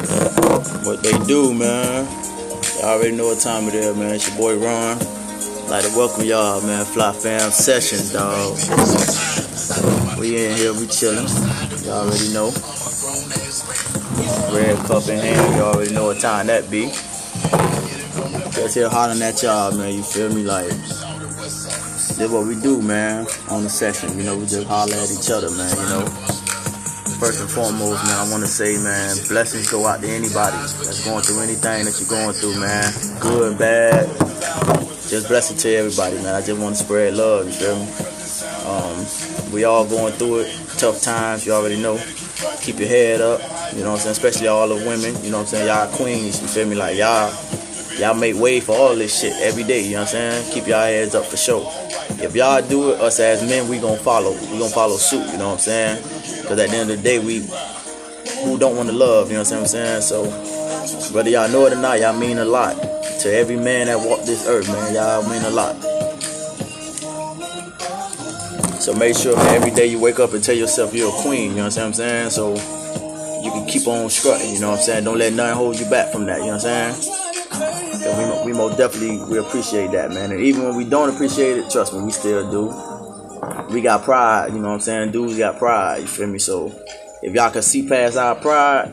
What they do, man. Y'all already know what time it is, man. It's your boy Ron. Like to welcome y'all, man. Fly Fam Sessions, dog. We in here, we chillin'. Y'all already know. Red cup in hand, y'all already know what time that be. Just here hollering at y'all, man. You feel me? Like, this what we do, man, on the session. You know, we just holler at each other, man, you know. First and foremost, man, I want to say, man, blessings go out to anybody that's going through anything that you're going through, man. Good, and bad. Just blessings to everybody, man. I just want to spread love, you feel me? Um, we all going through it. Tough times, you already know. Keep your head up, you know what I'm saying? Especially all the women, you know what I'm saying? Y'all queens, you feel me? Like, y'all, y'all make way for all this shit every day, you know what I'm saying? Keep y'all heads up for sure. If y'all do it, us as men, we gonna follow. We gonna follow suit, you know what I'm saying? Because at the end of the day, we who don't want to love, you know what I'm saying? So whether y'all know it or not, y'all mean a lot. To every man that walk this earth, man, y'all mean a lot. So make sure man, every day you wake up and tell yourself you're a queen, you know what I'm saying? So you can keep on strutting, you know what I'm saying? Don't let nothing hold you back from that, you know what I'm saying? So we, we most definitely we appreciate that, man. And even when we don't appreciate it, trust me, we still do. We got pride, you know what I'm saying? Dudes got pride, you feel me? So if y'all can see past our pride,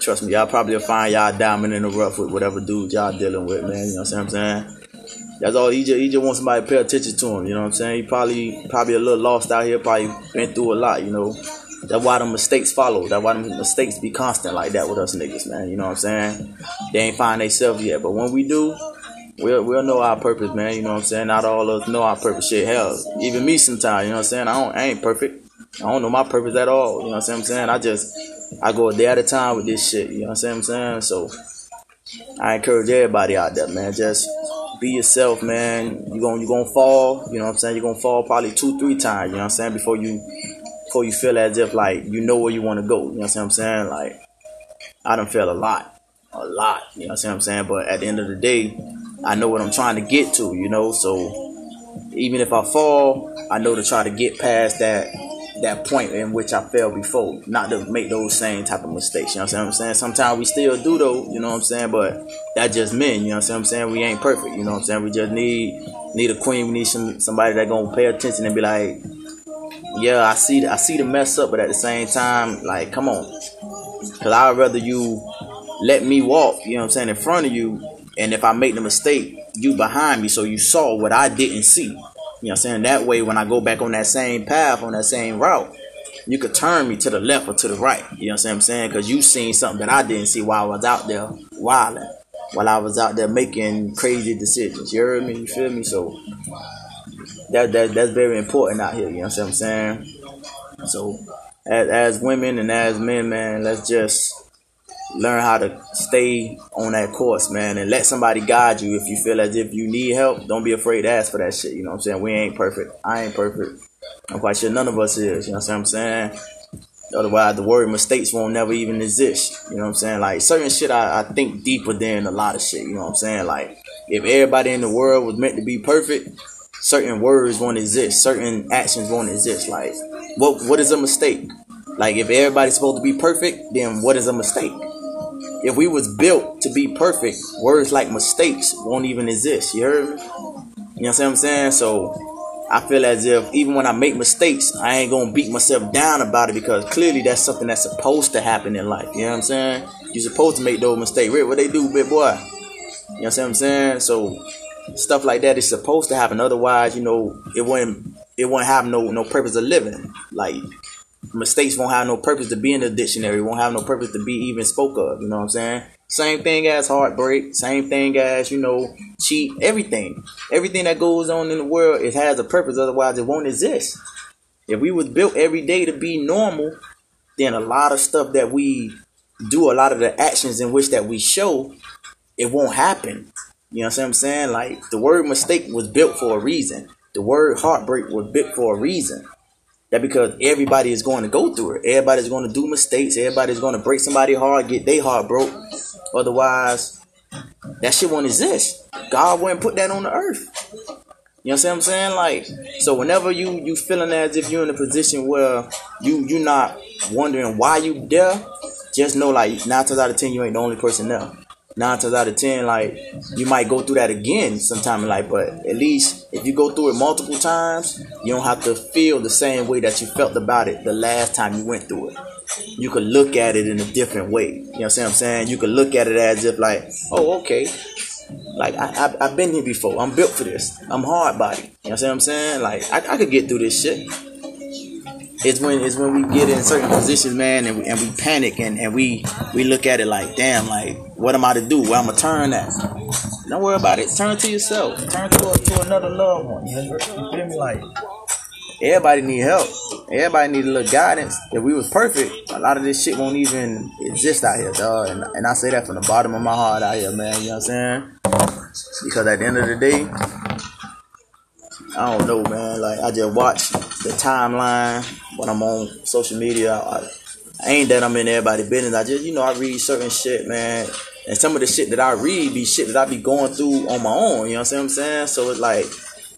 trust me, y'all probably find y'all diamond in the rough with whatever dude y'all dealing with, man. You know what I'm saying? That's all. He just, he just wants somebody to pay attention to him. You know what I'm saying? He probably probably a little lost out here. Probably been through a lot. You know. That's why the mistakes follow. That's why the mistakes be constant like that with us niggas, man. You know what I'm saying? They ain't find themselves yet, but when we do, we'll we'll know our purpose, man. You know what I'm saying? Not all of us know our purpose. Shit, hell, even me sometimes. You know what I'm saying? I don't, I ain't perfect. I don't know my purpose at all. You know what I'm saying? I just I go a day at a time with this shit. You know what I'm saying? So I encourage everybody out there, man. Just be yourself, man. You going you gonna fall. You know what I'm saying? You're gonna fall probably two, three times. You know what I'm saying? Before you before you feel as if like you know where you want to go. You know what I'm saying? Like I done feel a lot, a lot. You know what I'm saying? But at the end of the day, I know what I'm trying to get to. You know, so even if I fall, I know to try to get past that that point in which I fell before, not to make those same type of mistakes. You know what I'm saying? Sometimes we still do though, you know what I'm saying? But that just men, you know what I'm saying? We ain't perfect, you know what I'm saying? We just need need a queen, we need some somebody that gonna pay attention and be like, Yeah, I see the, I see the mess up, but at the same time, like, come on. Cause I'd rather you let me walk, you know what I'm saying, in front of you, and if I make the mistake, you behind me so you saw what I didn't see. You know what I'm saying? That way, when I go back on that same path, on that same route, you could turn me to the left or to the right. You know what I'm saying? Because you seen something that I didn't see while I was out there wilding, while I was out there making crazy decisions. You heard me? You feel me? So that, that that's very important out here. You know what I'm saying? So as, as women and as men, man, let's just learn how to stay on that course, man, and let somebody guide you. If you feel as if you need help, don't be afraid to ask for that shit. You know what I'm saying? We ain't perfect. I ain't perfect. I'm quite sure none of us is. You know what I'm saying? Otherwise, the word mistakes won't never even exist. You know what I'm saying? Like certain shit, I, I think deeper than a lot of shit. You know what I'm saying? Like if everybody in the world was meant to be perfect, certain words won't exist. Certain actions won't exist. Like what what is a mistake? Like if everybody's supposed to be perfect, then what is a mistake? If we was built to be perfect, words like mistakes won't even exist. You heard me? You know what I'm saying? So I feel as if even when I make mistakes, I ain't gonna beat myself down about it because clearly that's something that's supposed to happen in life. You know what I'm saying? You're supposed to make those mistakes. What they do, big boy? You know what I'm saying? So stuff like that is supposed to happen. Otherwise, you know, it wouldn't it wouldn't have no no purpose of living. Like mistakes won't have no purpose to be in the dictionary, won't have no purpose to be even spoke of. You know what I'm saying? Same thing as heartbreak, same thing as, you know, cheat, everything. Everything that goes on in the world, it has a purpose, otherwise it won't exist. If we was built every day to be normal, then a lot of stuff that we do, a lot of the actions in which that we show, it won't happen. You know what I'm saying? Like the word mistake was built for a reason. The word heartbreak was built for a reason. That because everybody is going to go through it. Everybody's going to do mistakes. Everybody's going to break somebody hard, get their heart broke. Otherwise, that shit won't exist. God wouldn't put that on the earth. You know what I'm saying? Like, so whenever you you feeling as if you're in a position where you you're not wondering why you there, just know like nine times out of ten you ain't the only person there. Nine times out of ten, like you might go through that again sometime in life, but at least if you go through it multiple times, you don't have to feel the same way that you felt about it the last time you went through it. You could look at it in a different way. You know what I'm saying? You could look at it as if like, oh, okay, like I, I have been here before. I'm built for this. I'm hard body. You know what I'm saying? Like I, I could get through this shit. It's when it's when we get in certain positions, man, and we, and we panic and, and we we look at it like, damn, like what am I to do? Where I'm gonna turn at? Don't worry about it. Turn to yourself. Turn to, to another loved one. You feel me? Like everybody need help. Everybody need a little guidance. If we was perfect, a lot of this shit won't even exist out here, dog. And, and I say that from the bottom of my heart out here, man. You know what I'm saying? Because at the end of the day, I don't know, man. Like I just watch the timeline when I'm on social media. I, I ain't that I'm in everybody's business. I just, you know, I read certain shit, man. And some of the shit that I read be shit that I be going through on my own. You know what I'm saying? So it's like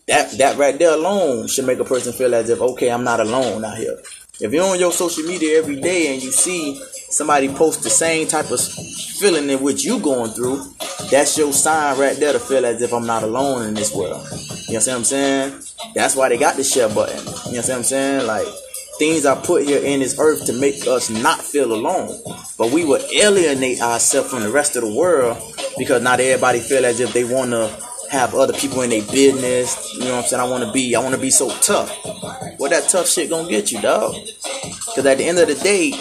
that that right there alone should make a person feel as if okay, I'm not alone out here. If you're on your social media every day and you see somebody post the same type of feeling in which you going through, that's your sign right there to feel as if I'm not alone in this world. You know what I'm saying? That's why they got the share button. You know what I'm saying? Like things are put here in this earth to make us not feel alone. But we will alienate ourselves from the rest of the world because not everybody feel as if they want to have other people in their business. You know what I'm saying? I want to be, I want to be so tough. What that tough shit gonna get you, dog? Because at the end of the day,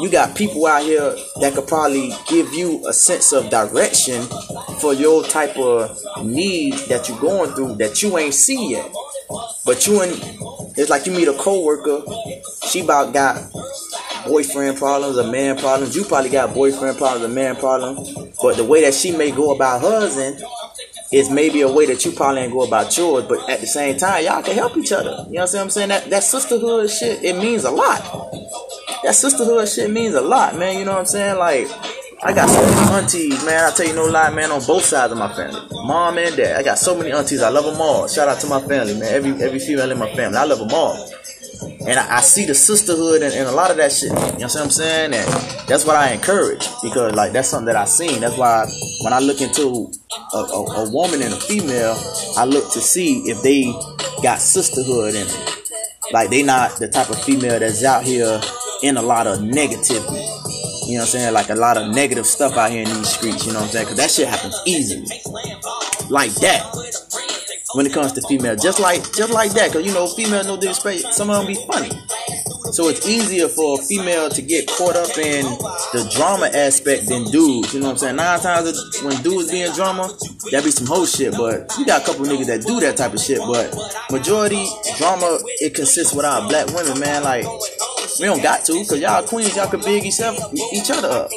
you got people out here that could probably give you a sense of direction for your type of need that you're going through that you ain't see yet. But you and it's like you meet a coworker, she about got boyfriend problems, or man problems. You probably got boyfriend problems, or man problems. But the way that she may go about hers and is maybe a way that you probably ain't go about yours, but at the same time, y'all can help each other. You know what I'm saying? That that sisterhood shit, it means a lot. That sisterhood shit means a lot, man. You know what I'm saying? Like, I got so many aunties, man. I tell you no lie, man, on both sides of my family. Mom and dad. I got so many aunties. I love them all. Shout out to my family, man. Every every female in my family. I love them all. And I, I see the sisterhood and, and, a lot of that shit. You know what I'm saying? And that's what I encourage because like that's something that I seen. That's why when I look into a, a, a woman and a female, I look to see if they got sisterhood in them. Like they not the type of female that's out here in a lot of negativity. You know what I'm saying? Like a lot of negative stuff out here in these streets. You know what I'm saying? Because that shit happens easily, like that when it comes to female. Just like just like that, cause you know female no disrespect, some of them be funny. So it's easier for a female to get caught up in the drama aspect than dudes. You know what I'm saying? Nine times when dudes be in drama, that be some whole shit. But you got a couple niggas that do that type of shit. But majority drama, it consists without black women, man. Like we don't got to, cause y'all queens, y'all could big each other up.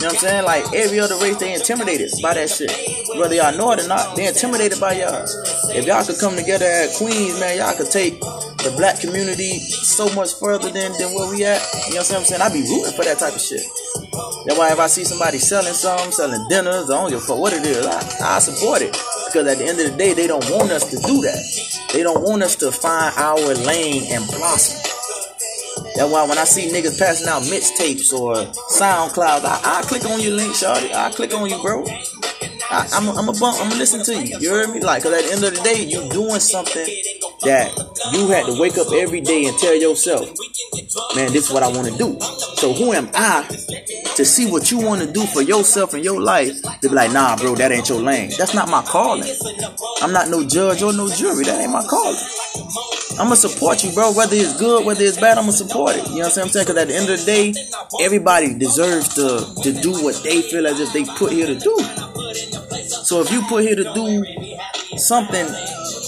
You know what I'm saying? Like every other race, they intimidated by that shit. Whether y'all know it or not, they intimidated by y'all. If y'all could come together at Queens, man, y'all could take the black community so much further than, than where we at. You know what I'm saying? I be rooting for that type of shit. That's why if I see somebody selling something, selling dinners, I don't give a fuck what it is, I, I support it. Because at the end of the day, they don't want us to do that. They don't want us to find our lane and blossom. That's why when I see niggas passing out mixtapes or SoundCloud, I, I click on your link, shawty. I click on you, bro. I, am a, I'm a bump. I'm gonna listen to you. You heard me? Like, cause at the end of the day, you doing something that you had to wake up every day and tell yourself, man, this is what I want to do. So who am I to see what you want to do for yourself and your life? To be like, nah, bro, that ain't your lane. That's not my calling. I'm not no judge or no jury. That ain't my calling. I'm gonna support you, bro. Whether it's good, whether it's bad, I'm gonna support it. You know what I'm saying? Because at the end of the day, everybody deserves to to do what they feel as if they put here to do. So if you put here to do something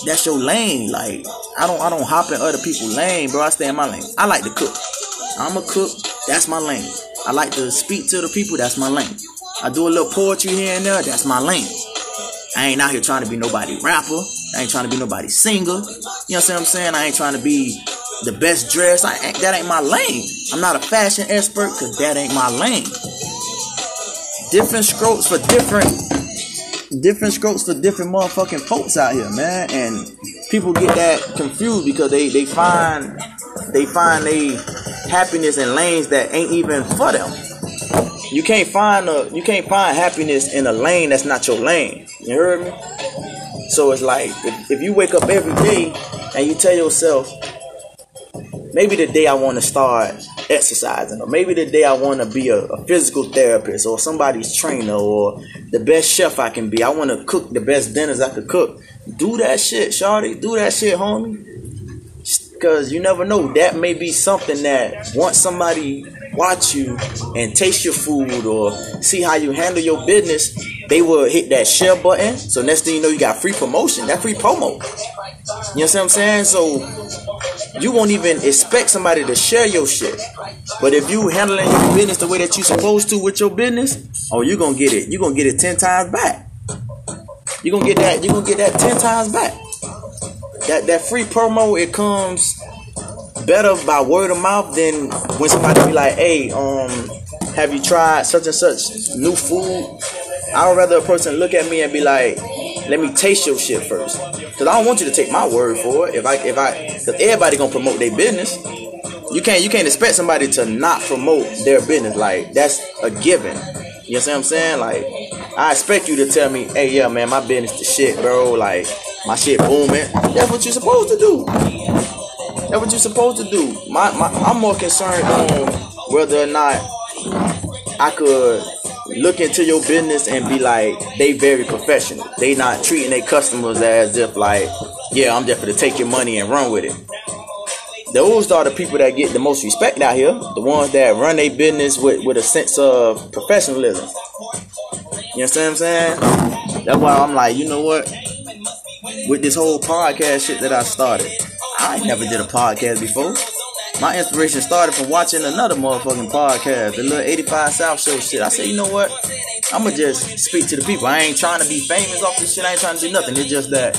that's your lane, like I don't I don't hop in other people's lane, bro. I stay in my lane. I like to cook. I'm a cook. That's my lane. I like to speak to the people. That's my lane. I do a little poetry here and there. That's my lane. I ain't out here trying to be nobody rapper. I ain't trying to be nobody singer. You know what I'm saying? I ain't trying to be the best dressed. I ain't, that ain't my lane. I'm not a fashion expert because that ain't my lane. Different strokes for different, different strokes for different motherfucking folks out here, man. And people get that confused because they they find they find they happiness in lanes that ain't even for them. You can't find a you can't find happiness in a lane that's not your lane. You heard me? So it's like if, if you wake up every day and you tell yourself, maybe the day I want to start exercising, or maybe the day I want to be a, a, physical therapist, or somebody's trainer, or the best chef I can be. I want to cook the best dinners I could cook. Do that shit, Shawty. Do that shit, homie. Because you never know. That may be something that once somebody watch you and taste your food or see how you handle your business, they will hit that share button. So next thing you know, you got free promotion. That free promo. You know what I'm saying? So you won't even expect somebody to share your shit. But if you handling your business the way that you're supposed to with your business, oh, you're gonna get it. You're gonna get it ten times back. You're gonna get that. You're gonna get that ten times back. That that free promo it comes better by word of mouth than when somebody be like, "Hey, um, have you tried such and such new food?" I would rather a person look at me and be like, "Let me taste your shit first. Cause I don't want you to take my word for it. If I, if I, cause everybody gonna promote their business. You can't, you can't expect somebody to not promote their business. Like that's a given. You know what I'm saying? Like I expect you to tell me, "Hey, yeah, man, my business the shit, bro. Like my shit booming." That's what you're supposed to do. That's what you're supposed to do. My, my, I'm more concerned on whether or not I could look into your business and be like, they very professional. They not treating their customers as if like, yeah, I'm just gonna take your money and run with it. Those are the people that get the most respect out here. The ones that run their business with, with a sense of professionalism. You understand what I'm saying? That's why I'm like, you know what? With this whole podcast shit that I started, I never did a podcast before. My inspiration started from watching another motherfucking podcast, the little 85 South Show shit. I said, you know what? I'ma just speak to the people. I ain't trying to be famous off this shit. I ain't trying to do nothing. It's just that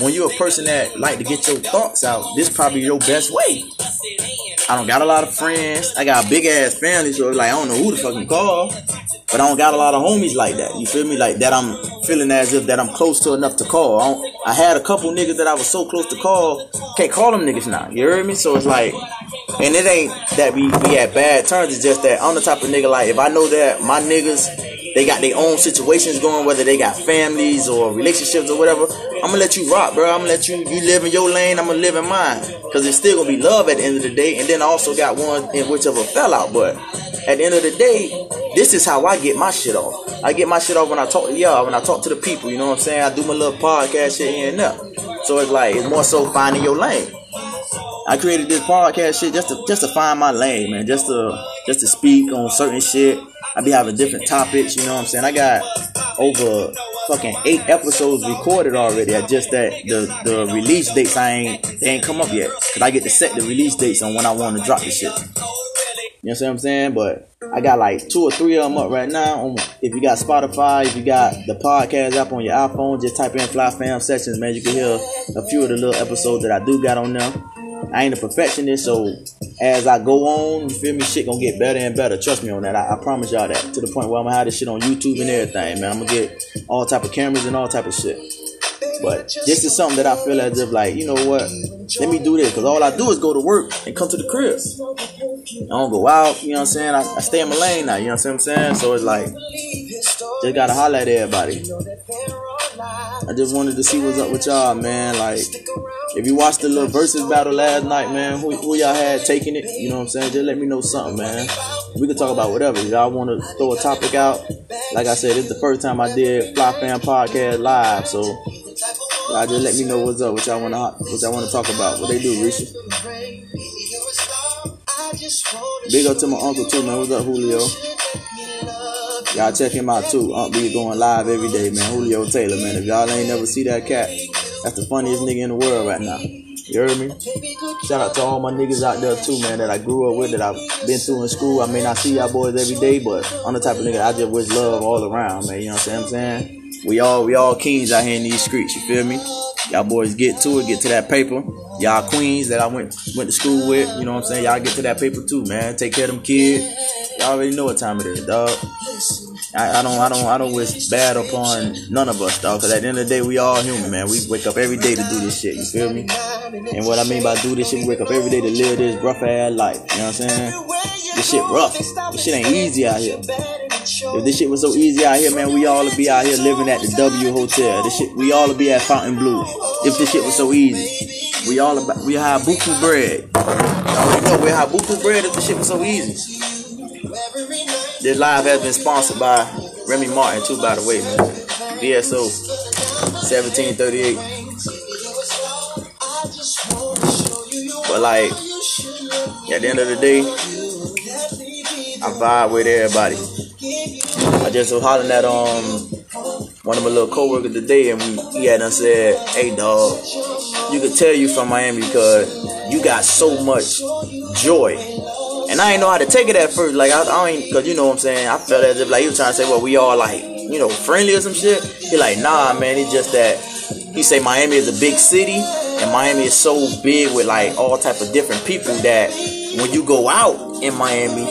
when you're a person that like to get your thoughts out, this probably your best way. I don't got a lot of friends. I got a big ass family, so like I don't know who to fucking call. But I don't got a lot of homies like that. You feel me? Like that I'm feeling as if that I'm close to enough to call. I, I had a couple niggas that I was so close to call. Can't call them niggas now. You heard me? So it's like and it ain't that we we had bad terms. It's just that I'm the type of nigga like if I know that my niggas they got their own situations going, whether they got families or relationships or whatever. I'm gonna let you rock, bro. I'm gonna let you you live in your lane. I'm gonna live in mine, cause it's still gonna be love at the end of the day. And then I also got one in which of a fell out, but at the end of the day, this is how I get my shit off. I get my shit off when I talk to y'all, when I talk to the people. You know what I'm saying? I do my little podcast shit here and there. So it's like it's more so finding your lane. I created this podcast shit just to just to find my lane, man. Just to just to speak on certain shit I be having different topics, you know what I'm saying? I got over fucking eight episodes recorded already. I just that the the release dates I ain't they ain't come up yet. Cause I get to set the release dates on when I want to drop the shit. You know what I'm saying? But I got like two or three of them up right now. Um, if you got Spotify, if you got the podcast app on your iPhone, just type in Fly Fam Sessions, man. You can hear a few of the little episodes that I do got on there. I ain't a perfectionist, so as I go on, you feel me, shit gonna get better and better. Trust me on that. I, I, promise y'all that. To the point where I'm gonna have this shit on YouTube and everything, man. I'm gonna get all type of cameras and all type of shit. But this is something that I feel as if like, you know what? Let me do this because all I do is go to work and come to the crib. I don't go out, you know what I'm saying? I, I stay in my lane now, you know what I'm saying? So it's like, just gotta holler at everybody. I just wanted to see what's up with y'all, man. Like, if you watched the little versus battle last night, man, who, who y'all had taking it? You know what I'm saying? Just let me know something, man. We can talk about whatever. Y'all want to throw a topic out? Like I said, it's the first time I did Fly Fam Podcast live, so y'all just let me know what's up. What y'all want to what y'all want to talk about? What they do, Risha? Big up to my uncle too, man. What's up, Julio? Y'all check him out too. Unc B going live every day, man. Julio Taylor, man. If y'all ain't never see that cat, that's the funniest nigga in the world right now. You heard me? Shout out to all my niggas out there too, man, that I grew up with, that I've been through in school. I may not see y'all boys every day, but I'm the type of nigga I just wish love all around, man. You know what I'm saying? We all we all kings out here in these streets, you feel me? Y'all boys get to it, get to that paper. Y'all queens that I went went to school with, you know what I'm saying? Y'all get to that paper too, man. Take care of them kids. Y'all already know what time it is, dog. I, I, don't, I don't, I don't wish bad upon none of us, dog. Cause at the end of the day, we all human, man. We wake up every day to do this shit. You feel me? And what I mean by do this shit, we wake up every day to live this rough ass life. You know what I'm saying? This shit rough. This shit ain't easy out here. If this shit was so easy out here, man, we all would be out here living at the W Hotel. This shit, we all would be at Fontainebleau. If this shit was so easy, we all about, we have buku bread. Y'all know we have buku bread if this shit was so easy. This live has been sponsored by Remy Martin too, by the way, man. VSO 1738. But like, at the end of the day, I vibe with everybody. I just was hollering at um one of my little coworkers today, and he had done said, "Hey, dog, you could tell you from Miami because you got so much joy." And I ain't know how to take it at first. Like I, I ain't, cause you know what I'm saying. I felt as if like he was trying to say, "Well, we all like, you know, friendly or some shit." He like, "Nah, man. It's just that." He say Miami is a big city, and Miami is so big with like all type of different people that when you go out in Miami,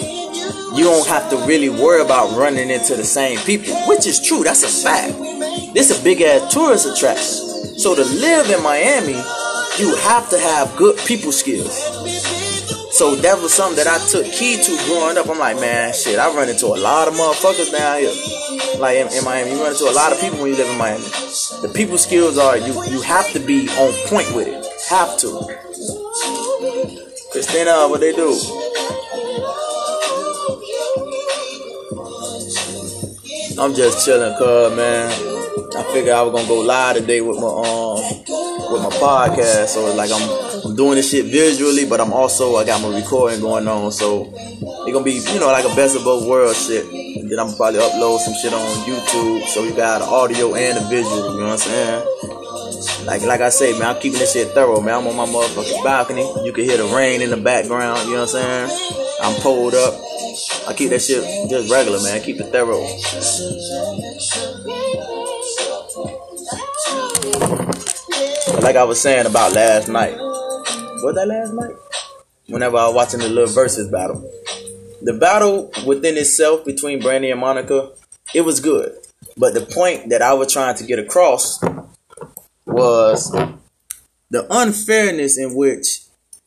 you don't have to really worry about running into the same people, which is true. That's a fact. This is a big ass tourist attraction. So to live in Miami, you have to have good people skills. So that was something that I took key to growing up. I'm like, man, shit, I run into a lot of motherfuckers down here. Like in, in Miami, you run into a lot of people when you live in Miami. The people skills are you you have to be on point with it. Have to. Christina, what they do? I'm just chilling, cuz man. I figured I was gonna go live today with my um with my podcast. So it's like I'm I'm doing this shit visually, but I'm also I got my recording going on. So it's gonna be you know like a best of both worlds shit. And then I'm probably upload some shit on YouTube, so you got audio and the visual. You know what I'm saying? Like like I say, man, I'm keeping this shit thorough, man. I'm on my motherfucking balcony. You can hear the rain in the background. You know what I'm saying? I'm pulled up. I keep that shit just regular, man. Keep it thorough. Like I was saying about last night. Was that last night? Whenever I was watching the little versus battle. The battle within itself between Brandy and Monica, it was good. But the point that I was trying to get across was the unfairness in which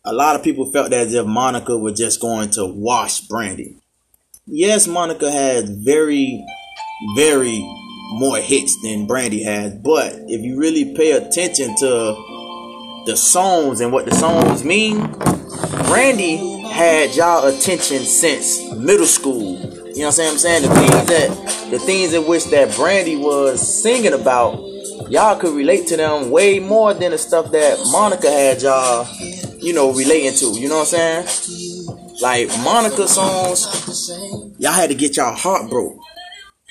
a lot of people felt as if Monica was just going to wash Brandy yes, Monica has very, very more hits than Brandy has, but if you really pay attention to the songs and what the songs mean, Brandy had y'all attention since middle school. You know what I'm saying? The things that the things in which that Brandy was singing about, y'all could relate to them way more than the stuff that Monica had y'all, you know, relating to. You know what I'm saying? Like Monica songs, y'all had to get y'all heart broke.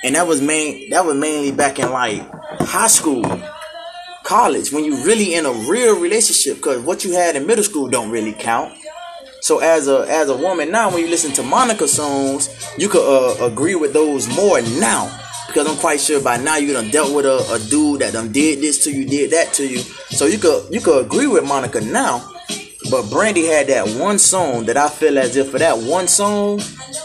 And that was main that was mainly back in like high school, college, when you really in a real relationship, cause what you had in middle school don't really count. So as a as a woman now, when you listen to Monica songs, you could uh, agree with those more now. Because I'm quite sure by now you done dealt with a, a dude that done did this to you, did that to you. So you could you could agree with Monica now. But Brandy had that one song that I feel as if for that one song,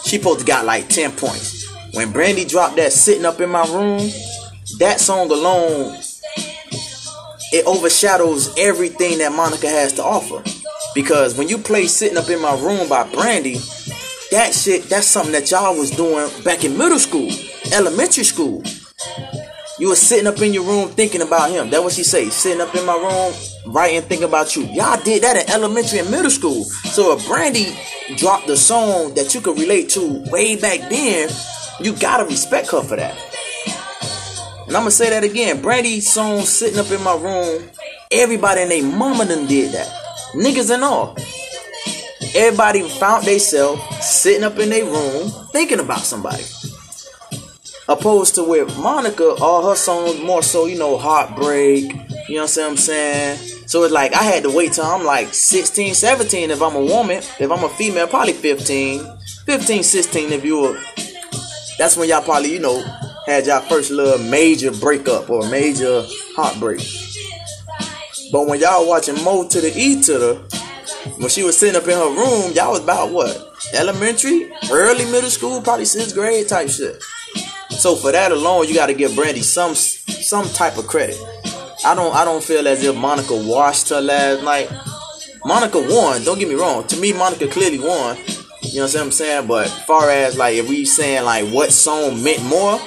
she supposed to got like 10 points. When Brandy dropped that sitting up in my room, that song alone, it overshadows everything that Monica has to offer. Because when you play Sitting Up in My Room by Brandy, that shit, that's something that y'all was doing back in middle school, elementary school. You was sitting up in your room thinking about him. That what she say. Sitting up in my room, writing, thinking about you. Y'all did that in elementary and middle school. So if Brandy dropped the song that you could relate to way back then, you gotta respect her for that. And I'm gonna say that again. Brandy's song sitting up in my room. Everybody and their mama done did that. Niggas and all. Everybody found themselves sitting up in their room thinking about somebody. Opposed to with Monica, all her songs more so, you know, heartbreak, you know what I'm saying? So it's like I had to wait till I'm like 16, 17 if I'm a woman. If I'm a female, probably 15. 15, 16 if you were. That's when y'all probably, you know, had y'all first little major breakup or major heartbreak. But when y'all watching Mo to the E to the, when she was sitting up in her room, y'all was about what? Elementary, early middle school, probably sixth grade type shit. So for that alone, you got to give Brandy some some type of credit. I don't I don't feel as if Monica washed her last night. Monica won. Don't get me wrong. To me, Monica clearly won. You know what I'm saying? But far as like if we saying like what song meant more,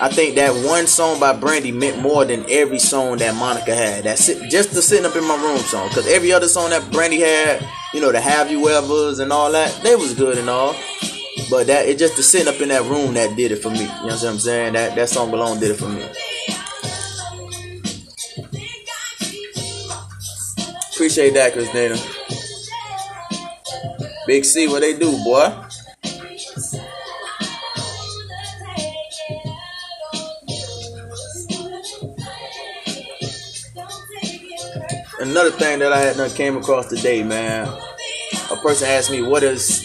I think that one song by Brandy meant more than every song that Monica had. That's it, just the sitting up in my room song. Cause every other song that Brandy had, you know, the Have You Ever's and all that, they was good and all. But that it just the sitting up in that room that did it for me. You know what I'm saying? That that song alone did it for me. Appreciate that, Christina. Big C, what they do, boy? another thing that I had done came across today, man. A person asked me, "What is?"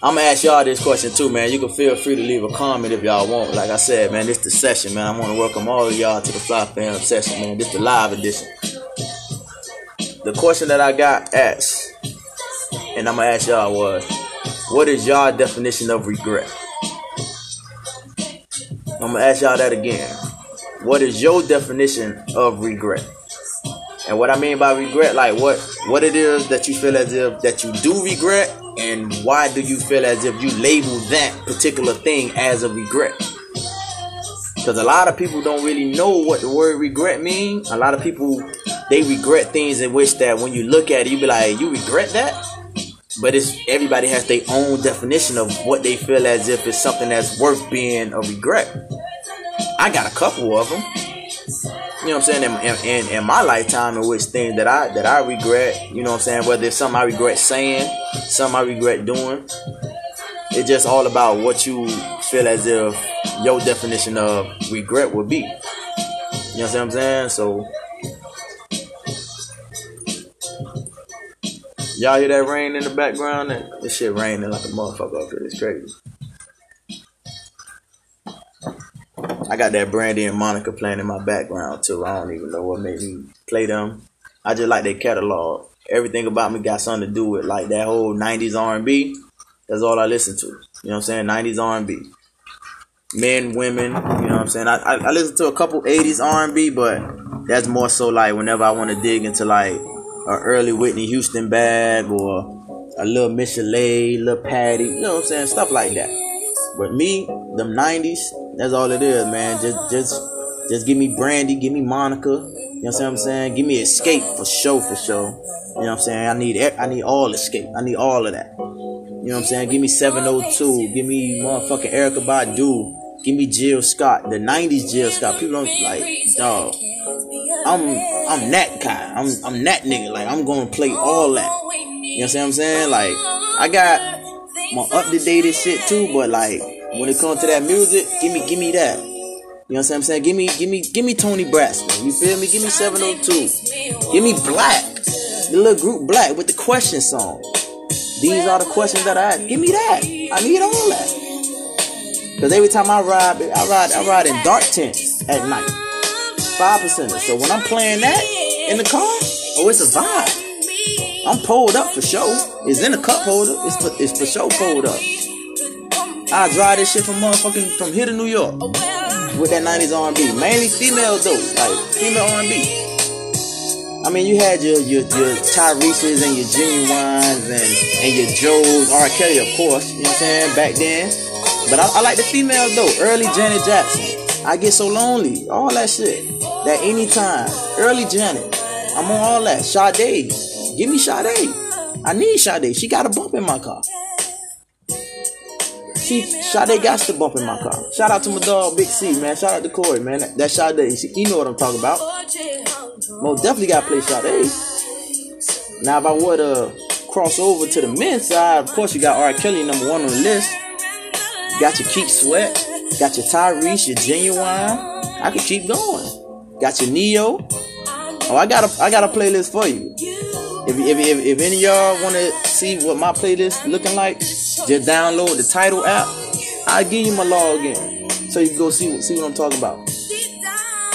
I'm gonna ask y'all this question too, man. You can feel free to leave a comment if y'all want. Like I said, man, this the session, man. I want to welcome all of y'all to the Fly Fam session, man. This the live edition. The question that I got asked, and I'm gonna ask y'all "What is y'all definition of regret?" I'm gonna ask y'all that again. What is your definition of regret? And what I mean by regret, like what what it is that you feel as if that you do regret, and why do you feel as if you label that particular thing as a regret? Because a lot of people don't really know what the word regret means. A lot of people they regret things in which that when you look at it, you be like, you regret that. But it's everybody has their own definition of what they feel as if it's something that's worth being a regret. I got a couple of them you know what I'm saying, in, in, in, my lifetime, in which things that I that I regret, you know what I'm saying, whether it's something I regret saying, something I regret doing, it's just all about what you feel as if your definition of regret would be. You know what I'm saying? So y'all hear that rain in the background? This shit raining like a motherfucker up here. It's crazy. I got that Brandy and Monica playing in my background too. I don't even know what made me play them. I just like their catalog. Everything about me got something to do with like that whole '90s R&B. That's all I listen to. You know what I'm saying? '90s R&B. Men, women. You know what I'm saying? I, I, I listen to a couple '80s R&B, but that's more so like whenever I want to dig into like a early Whitney Houston bag or a little Michel'le, little Patti. You know what I'm saying? Stuff like that. But me, them '90s, that's all it is, man. Just, just, just give me Brandy, give me Monica. You know what I'm saying? Give me Xscape for sure, for sure. You know what I'm saying? I need, I need all Xscape. I need all of that. You know what I'm saying? Give me 702. Give me motherfucking Erykah Badu. Give me Jill Scott. The 90s Jill Scott. People don't like, dog. I'm, I'm that guy. I'm, I'm that nigga. Like, I'm gonna play all that. You know what I'm saying? Like, I got my up to date shit too, but like, when it comes to that music, give me, give me that. You know what I'm saying? Give me, give me, give me Toni Braxton. You feel me? Give me 702. Give me Black. The little group Black with the question song. These are the questions that I ask. give me that. I need all that. Cause every time I ride, I ride, I ride in dark tents at night. Five percent. So when I'm playing that in the car, oh, it's a vibe. I'm pulled up for sure. It's in a cup holder. It's for, it's for sure pulled up. I drive this shit from motherfucking from here to New York with that 90s R&B. Mainly female though, like female R&B. I mean, you had your your, your Tyrese's and your Ginuwines and and your Joes, R. Kelly, of course. You know what I'm saying? Back then, but I, I like the female though. Early Janet Jackson. I get so lonely. All that shit. That anytime. Early Janet. I'm on all that. Sade. Give me Sade. I need Sade. She got a bump in my car. She Sade got the bump in my car. Shout out to my dog Big C, man. Shout out to Corey, man. That, that Sade. He know what I'm talking about. Most definitely got to play Sade. Now, if I were to cross over to the men's side, of course, you got R. Kelly number one on the list. You got your Keith Sweat. Got your Tyrese, your Ginuwine. I could keep going. Got your Neo. Oh, I got a I got a playlist for you. If, if, if, if any y'all want to see what my playlist looking like, just download the Tidal app. I'll give you my login so you can go see see what I'm talking about.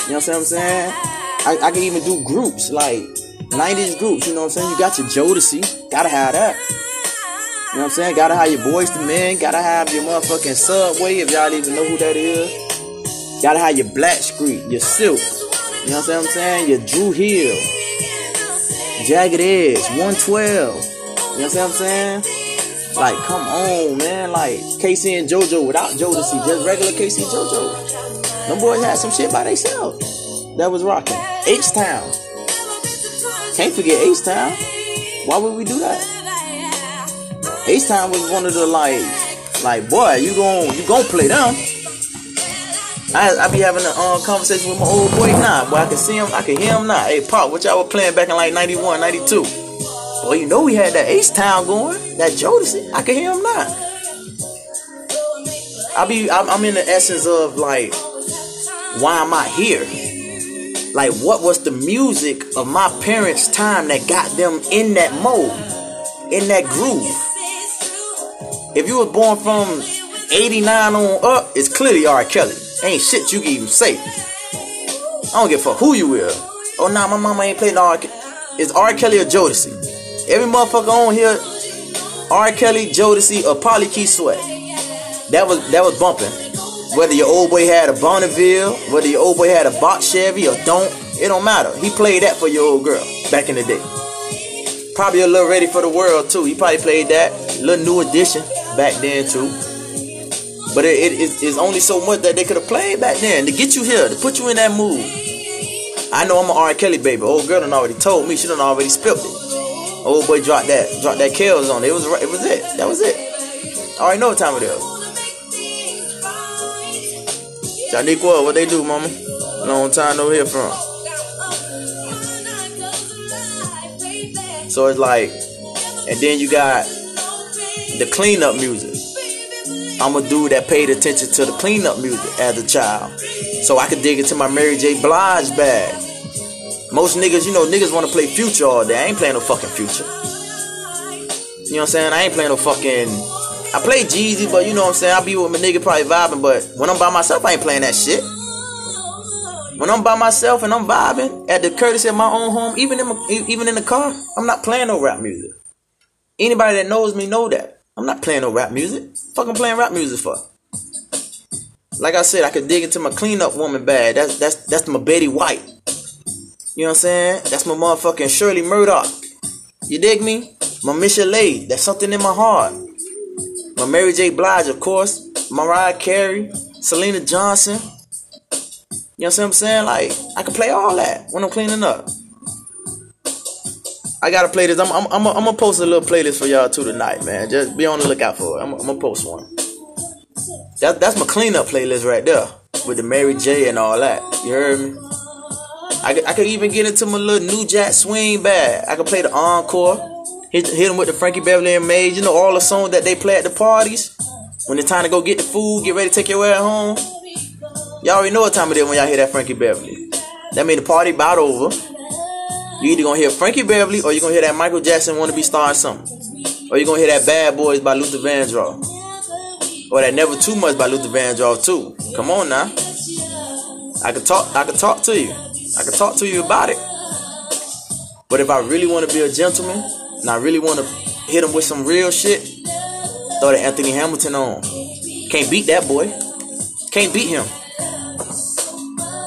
You know what I'm saying? I, I can even do groups like 90s groups. You know what I'm saying? You got your Jodeci, gotta have that. You know what I'm saying? Gotta have your Boyz II Men. Gotta have your motherfucking Subway if y'all even know who that is. Gotta have your Black Blackstreet, your Silk. You know what I'm saying? Your Dru Hill. Jagged Edge, 112. You know what I'm saying? Like, come on, man. Like, K-Ci and JoJo without Jodeci, just regular K-Ci and JoJo. Them boys had some shit by themselves. That was rocking. H-Town. Can't forget H-Town. Why would we do that? H Town was one of the like, like boy, you gon' you gon' play them. I, I be having a uh, conversation with my old boy now, boy. I can see him, I can hear him now. Hey, Pop, what y'all were playing back in like 91, 92? Well, you know we had that H Town going, that Jodeci. I can hear him now. I be, I'm, I'm in the essence of like, why am I here? Like, what was the music of my parents' time that got them in that mode, in that groove? If you was born from 89 on up, it's clearly R. Kelly. Ain't shit you can even say. I don't give a fuck who you is. Oh nah, my mama ain't playing R. It's R. Kelly or Jodeci. Every motherfucker on here, R. Kelly, Jodeci, or Polly Key Sweat. That was that was bumping. Whether your old boy had a Bonneville, whether your old boy had a box Chevy or don't, it don't matter. He played that for your old girl back in the day. Probably a little ready for the world too. He probably played that. Little new edition back then too. But it, it is only so much that they could have played back then to get you here, to put you in that mood. I know I'm an R. Kelly baby. Old girl done already told me. She done already spilled it. Old boy dropped that, dropped that kills on it. It was, it was it. That was it. I already know what time it is. Janiqua, what they do, mama? Long time no hear from. So it's like, and then you got the cleanup music. I'm a dude that paid attention to the cleanup music as a child. So I could dig into my Mary J. Blige bag. Most niggas, you know, niggas want to play future all day. I ain't playing no fucking future. You know what I'm saying? I ain't playing no fucking. I play Jeezy, but you know what I'm saying? I be with my nigga probably vibing, but when I'm by myself, I ain't playing that shit. When I'm by myself and I'm vibing at the courtesy of my own home, even in my, even in the car, I'm not playing no rap music. Anybody that knows me know that. I'm not playing no rap music. Fucking playing rap music for. Like I said, I could dig into my cleanup woman bag. That's that's that's my Betty Wright. You know what I'm saying? That's my motherfucking Shirley Murdock. You dig me? My Michel'le. That's something in my heart. My Mary J. Blige, of course. Mariah Carey. Syleena Johnson. You know what I'm saying? Like, I can play all that when I'm cleaning up. I gotta play this. I'm I'm I'm, gonna post a little playlist for y'all too tonight, man. Just be on the lookout for it. I'm, I'm gonna post one. That that's my cleanup playlist right there with the Mary J and all that. You heard me? I, I could even get into my little new jack swing bag. I could play the encore. Hit, hit them with the Frankie Beverly and Maze. You know all the songs that they play at the parties. When it's time to go get the food, get ready to take your way home. Y'all already know what time it is when y'all hear that Frankie Beverly. That mean the party about over. You either gonna hear Frankie Beverly or you're gonna hear that Michael Jackson wanna be starting something. Or you're gonna hear that Bad Boys by Luther Vandross. Or that Never Too Much by Luther Vandross too. Come on now. I could talk I could talk to you. I could talk to you about it. But if I really want to be a gentleman and I really want to hit him with some real shit, throw the Anthony Hamilton on. Can't beat that boy. Can't beat him.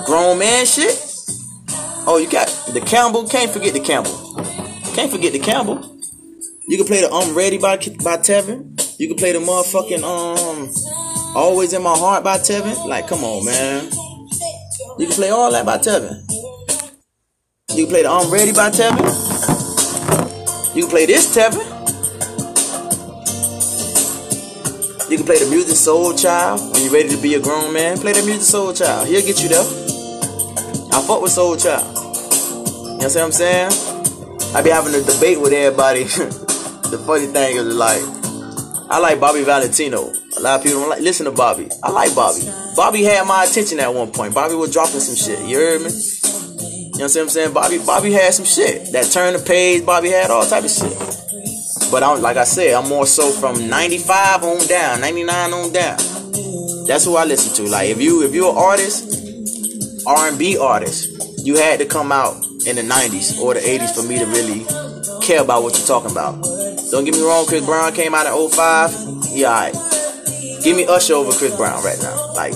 Grown man shit. Oh, you got the Campbell. Can't forget the Campbell. Can't forget the Campbell. You can play the I'm Ready by by Tevin. You can play the motherfucking um Always in My Heart by Tevin. Like, come on, man. You can play all that by Tevin. You can play the I'm Ready by Tevin. You can play this Tevin. You can play the Musiq Soulchild when you're ready to be a grown man. Play the Musiq Soulchild. He'll get you there. I fuck with Soul Child. You know what I'm saying? I be having a debate with everybody. the funny thing is like, I like Bobby Valentino. A lot of people don't like listen to Bobby. I like Bobby. Bobby had my attention at one point. Bobby was dropping some shit. You heard me? You know what I'm saying? Bobby Bobby had some shit. That turn the page, Bobby had all type of shit. But I'm like I said, I'm more so from 95 on down, 99 on down. That's who I listen to. Like if you if you're an artist, R&B artist, you had to come out in the 90s or the 80s for me to really care about what you're talking about. Don't get me wrong, Chris Brown came out in 05. He alright. Give me Usher over Chris Brown right now. Like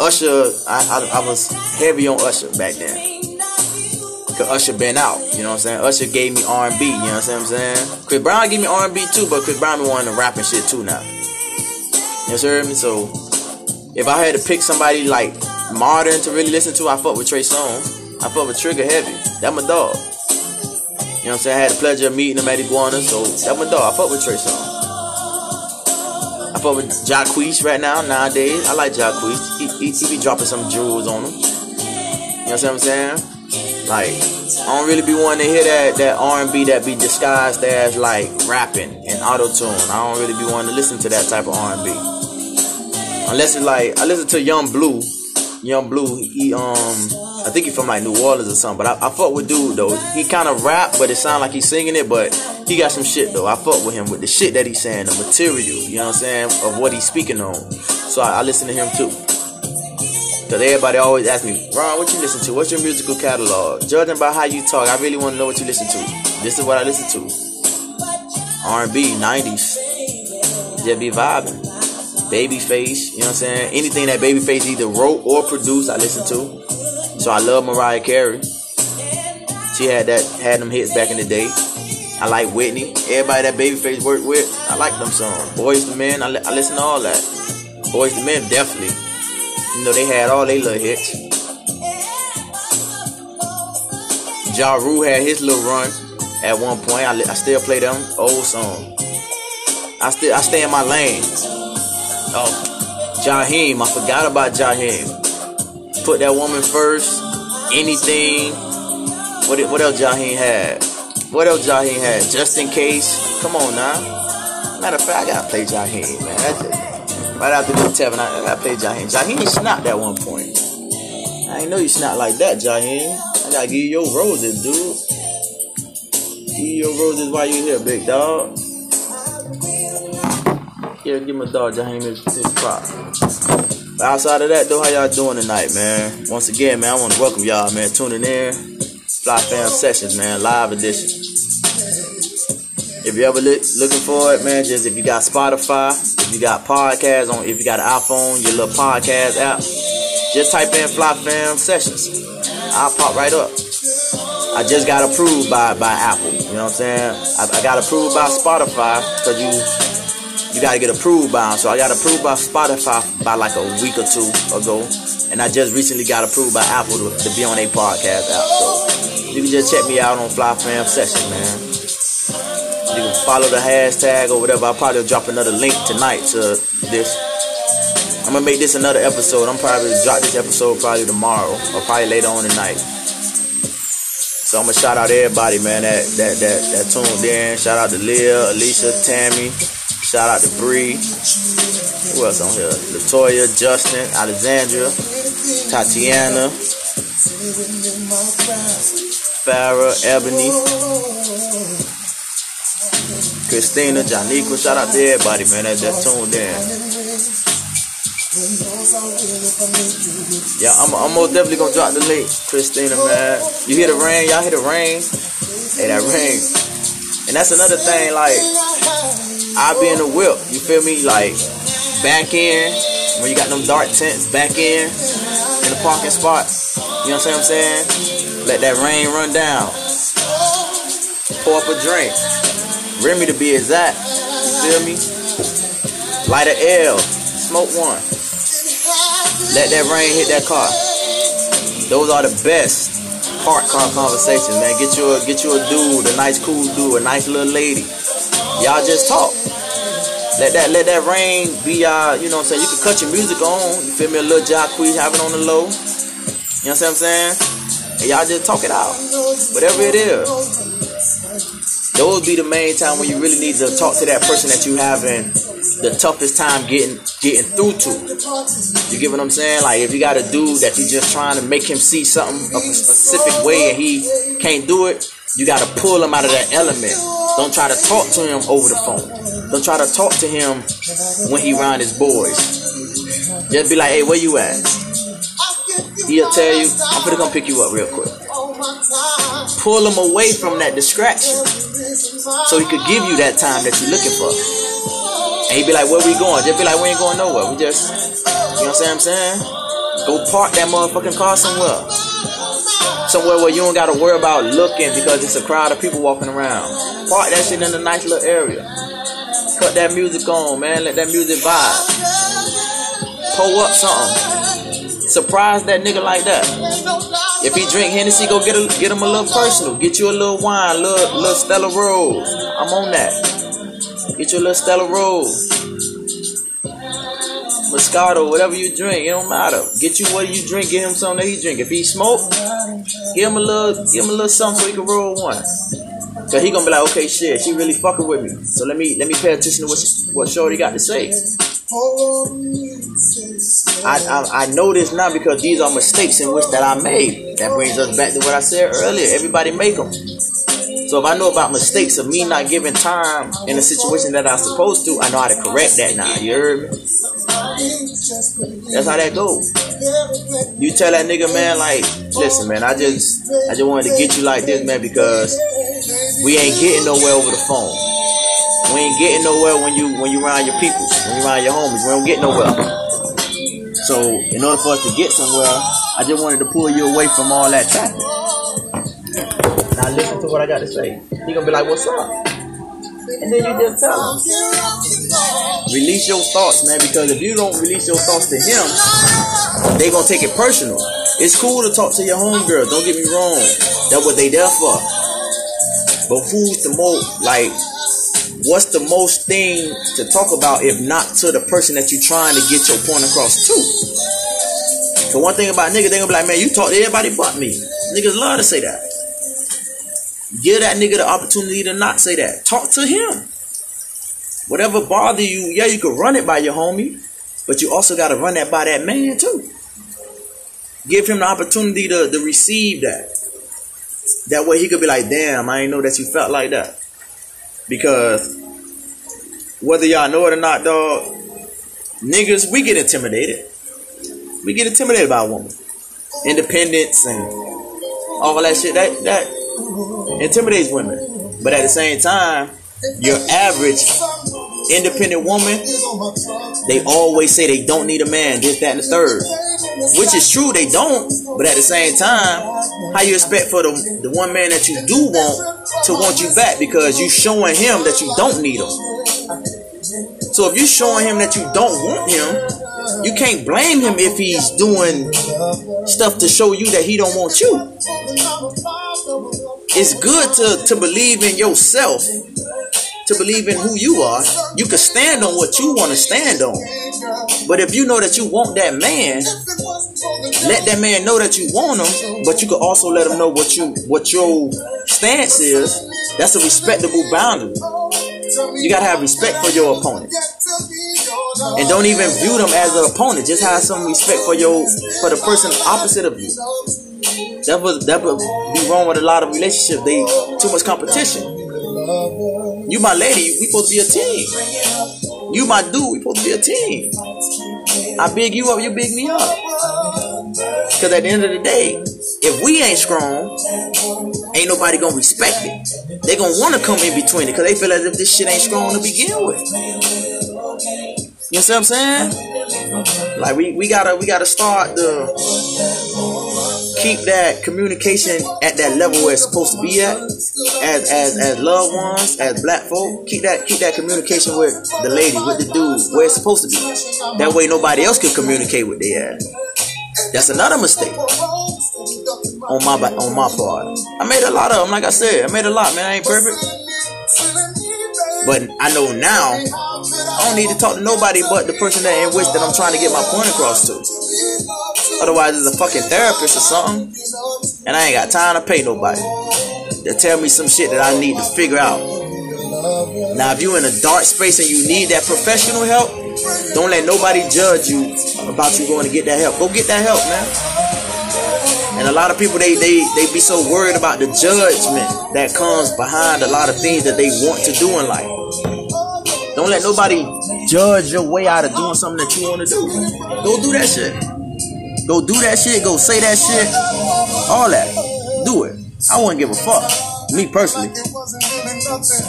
Usher, I, I, I was heavy on Usher back then. Cause Usher been out, you know what I'm saying? Usher gave me R&B, you know what I'm saying? Chris Brown gave me R&B too, but Chris Brown be wanting to rap and shit too now. You know me? So if I had to pick somebody like modern to really listen to, I fuck with Trey Songz. I fuck with Trigger Heavy. That my dog. You know what I'm saying? I had the pleasure of meeting him at Iguana, so that my dog. I fuck with Trey Songz. I fuck with Jacquees right now, nowadays. I like Jacquees. He, he, he be dropping some jewels on him. You know what I'm saying? Like, I don't really be wanting to hear that, that R&B that be disguised as like rapping and auto-tune. I don't really be wanting to listen to that type of R&B. Unless it's like, I listen to Yung Bleu. Yung Bleu, he, um, I think he's from like New Orleans or something. But I, I fuck with dude though. He kind of rap, but it sound like he's singing it. But he got some shit though. I fuck with him with the shit that he's saying, the material. You know what I'm saying of what he's speaking on. So I, I listen to him too. Cause everybody always ask me, Ron, what you listen to? What's your musical catalog? Judging by how you talk, I really want to know what you listen to. This is what I listen to. R&B, 90s. Just be vibing. Babyface, you know what I'm saying? Anything that Babyface either wrote or produced, I listen to. So I love Mariah Carey. She had that had them hits back in the day. I like Whitney. Everybody that Babyface worked with, I like them songs. Boys II Men, I, li- I listen to all that. Boys II Men, definitely. You know, they had all their little hits. Ja Rule had his little run at one point. I, li- I still play them old songs. I still I stay in my lane. Oh, Jaheim, I forgot about Jaheim put that woman first. Anything. What what else Jaheim had? What else Jaheim had? Just in case. Come on now. Matter of fact, I gotta play Jaheim, man. That's it. Right after this Tevin, I, gotta play Jaheim. Jaheim snapped at one point. I ain't know you snapped like that, Jaheim. I gotta give you your roses, dude. Give you your roses while you here, big dog. Yeah, give my dog Jaheim his, his prop. But outside of that, though, how y'all doing tonight, man? Once again, man, I want to welcome y'all, man, tuning in. Fly Fam Sessions, man, live edition. If you ever look, looking for it, man, just if you got Spotify, if you got podcasts on, if you got an iPhone, your little podcast app, just type in Fly Fam Sessions. I'll pop right up. I just got approved by by Apple. You know what I'm saying? I, I got approved by Spotify because you you gotta get approved by them. So I got approved by Spotify by like a week or two ago, and I just recently got approved by Apple to, to be on a podcast app. So you can just check me out on Fly Fam Session, man. You can follow the hashtag or whatever. I'll probably drop another link tonight to this. I'm gonna make this another episode. I'm probably drop this episode probably tomorrow or probably later on tonight. So I'm gonna shout out everybody, man, that that that that tuned in. Shout out to Leah, Alicia, Tammy, Shout out to Bree. Who else on here? Latoya, Justin, Alexandria, Tatiana, Farah, Ebony, Christina, Janiqua. Shout out to everybody, man, that, that tuned in. Yeah, I'm, I'm most definitely gonna drop the link, Christina, man. You hear the rain? Y'all hear the rain? Hey, that rain. And that's another thing, like, I be in the whip. You feel me? Like back in when you got them dark tents back in in the parking spot. You know what I'm saying? Let that rain run down. Pour up a drink. Remy to be exact. You feel me? Light a L. Smoke one. Let that rain hit that car. Those are the best park car conversations, man. Get you a get you a dude, a nice cool dude, a nice little lady. Y'all just talk. Let that let that rain be uh, you know what I'm saying? You can cut your music on, you feel me? A little Jacquees having on the low. You know what I'm saying? And y'all just talk it out. Whatever it is. Those be the main time when you really need to talk to that person that you having the toughest time getting getting through to. You get what I'm saying? Like if you got a dude that you just trying to make him see something a specific way and he can't do it, you gotta pull him out of that element. Don't try to talk to him over the phone. Don't try to talk to him when he around his boys. Just be like, hey, where you at? He'll tell you, I'm gonna come pick you up real quick. Pull him away from that distraction. So he could give you that time that you're looking for. And he'd be like, where we going? Just be like, we ain't going nowhere. We just, you know what I'm saying? Go park that motherfucking car somewhere. Somewhere where you don't gotta worry about looking because it's a crowd of people walking around. Park that shit in a nice little area. Cut that music on, man. Let that music vibe. Pull up something. Surprise that nigga like that. If he drink Hennessy, go get a, get him a little personal. Get you a little wine, little little Stella Rose. I'm on that. Get you a little Stella Rose. Moscato, whatever you drink, it don't matter. Get you what you drink, get him something that he drink. If he smoke, give him a little, give him a little something so he can roll one. So he gonna be like, okay, shit, she really fucking with me. So let me let me pay attention to what what Shorty got to say. I, I I know this now because these are mistakes in which that I made. That brings us back to what I said earlier. Everybody make them. So if I know about mistakes of me not giving time in a situation that I'm supposed to, I know how to correct that now. You heard me? That's how that goes. You tell that nigga, man, like, listen, man, I just, I just wanted to get you like this, man, because we ain't getting nowhere over the phone. We ain't getting nowhere when you when you around your people, when you around your homies. We don't get nowhere. So in order for us to get somewhere, I just wanted to pull you away from all that traffic. Now listen to what I got to say. He gonna be like, "What's up?" And then you just tell him. Release your thoughts, man, because if you don't release your thoughts to him, they gonna take it personal. It's cool to talk to your homegirl. Don't get me wrong. That's what they there for. But who's the most like? What's the most thing to talk about if not to the person that you're trying to get your point across to? So one thing about niggas, they gonna be like, man, you talk to everybody but me. Niggas love to say that. Give that nigga the opportunity to not say that. Talk to him. Whatever bother you, yeah, you can run it by your homie, but you also got to run that by that man too. Give him the opportunity to, to receive that. That way he could be like, damn, I ain't know that you felt like that. Because whether y'all know it or not, dog, niggas, we get intimidated. We get intimidated by a woman. Independence and all that shit. That that intimidates women. But at the same time, your average independent woman, they always say they don't need a man, this, that, and the third. Which is true, they don't. But at the same time, how you expect for the, the one man that you do want to want you back because you showing him that you don't need him. So if you're showing him that you don't want him, you can't blame him if he's doing stuff to show you that he don't want you. It's good to, to believe in yourself to believe in who you are. You can stand on what you want to stand on. But if you know that you want that man, let that man know that you want him, but you can also let him know what you what your stance is. That's a respectable boundary. You gotta have respect for your opponent. And don't even view them as an opponent. Just have some respect for your for the person opposite of you. That would that would be wrong with a lot of relationships. They too much competition. You my lady, we supposed to be a team. You my dude, we supposed to be a team. I big you up, you big me up. Cause at the end of the day, if we ain't strong, ain't nobody gonna respect it. They gonna wanna come in between it, cause they feel as if this shit ain't strong to begin with. You know what I'm saying? Like we, we gotta we gotta start the keep that communication at that level where it's supposed to be at. As as as loved ones, as black folk, keep that keep that communication with the lady, with the dude, where it's supposed to be. That way nobody else can communicate with their ass. That's another mistake on my on my part. I made a lot of them, like I said, I made a lot, man. I ain't perfect. But I know now I don't need to talk to nobody but the person that in which that I'm trying to get my point across to. Otherwise, it's a fucking therapist or something, and I ain't got time to pay nobody to tell me some shit that I need to figure out. Now, if you're in a dark space and you need that professional help, don't let nobody judge you about you going to get that help. Go get that help, man. And a lot of people they they they be so worried about the judgment that comes behind a lot of things that they want to do in life. Don't let nobody judge your way out of doing something that you want to do. Go do that shit. Go do that shit. Go say that shit. All that. Do it. I wouldn't give a fuck. Me personally.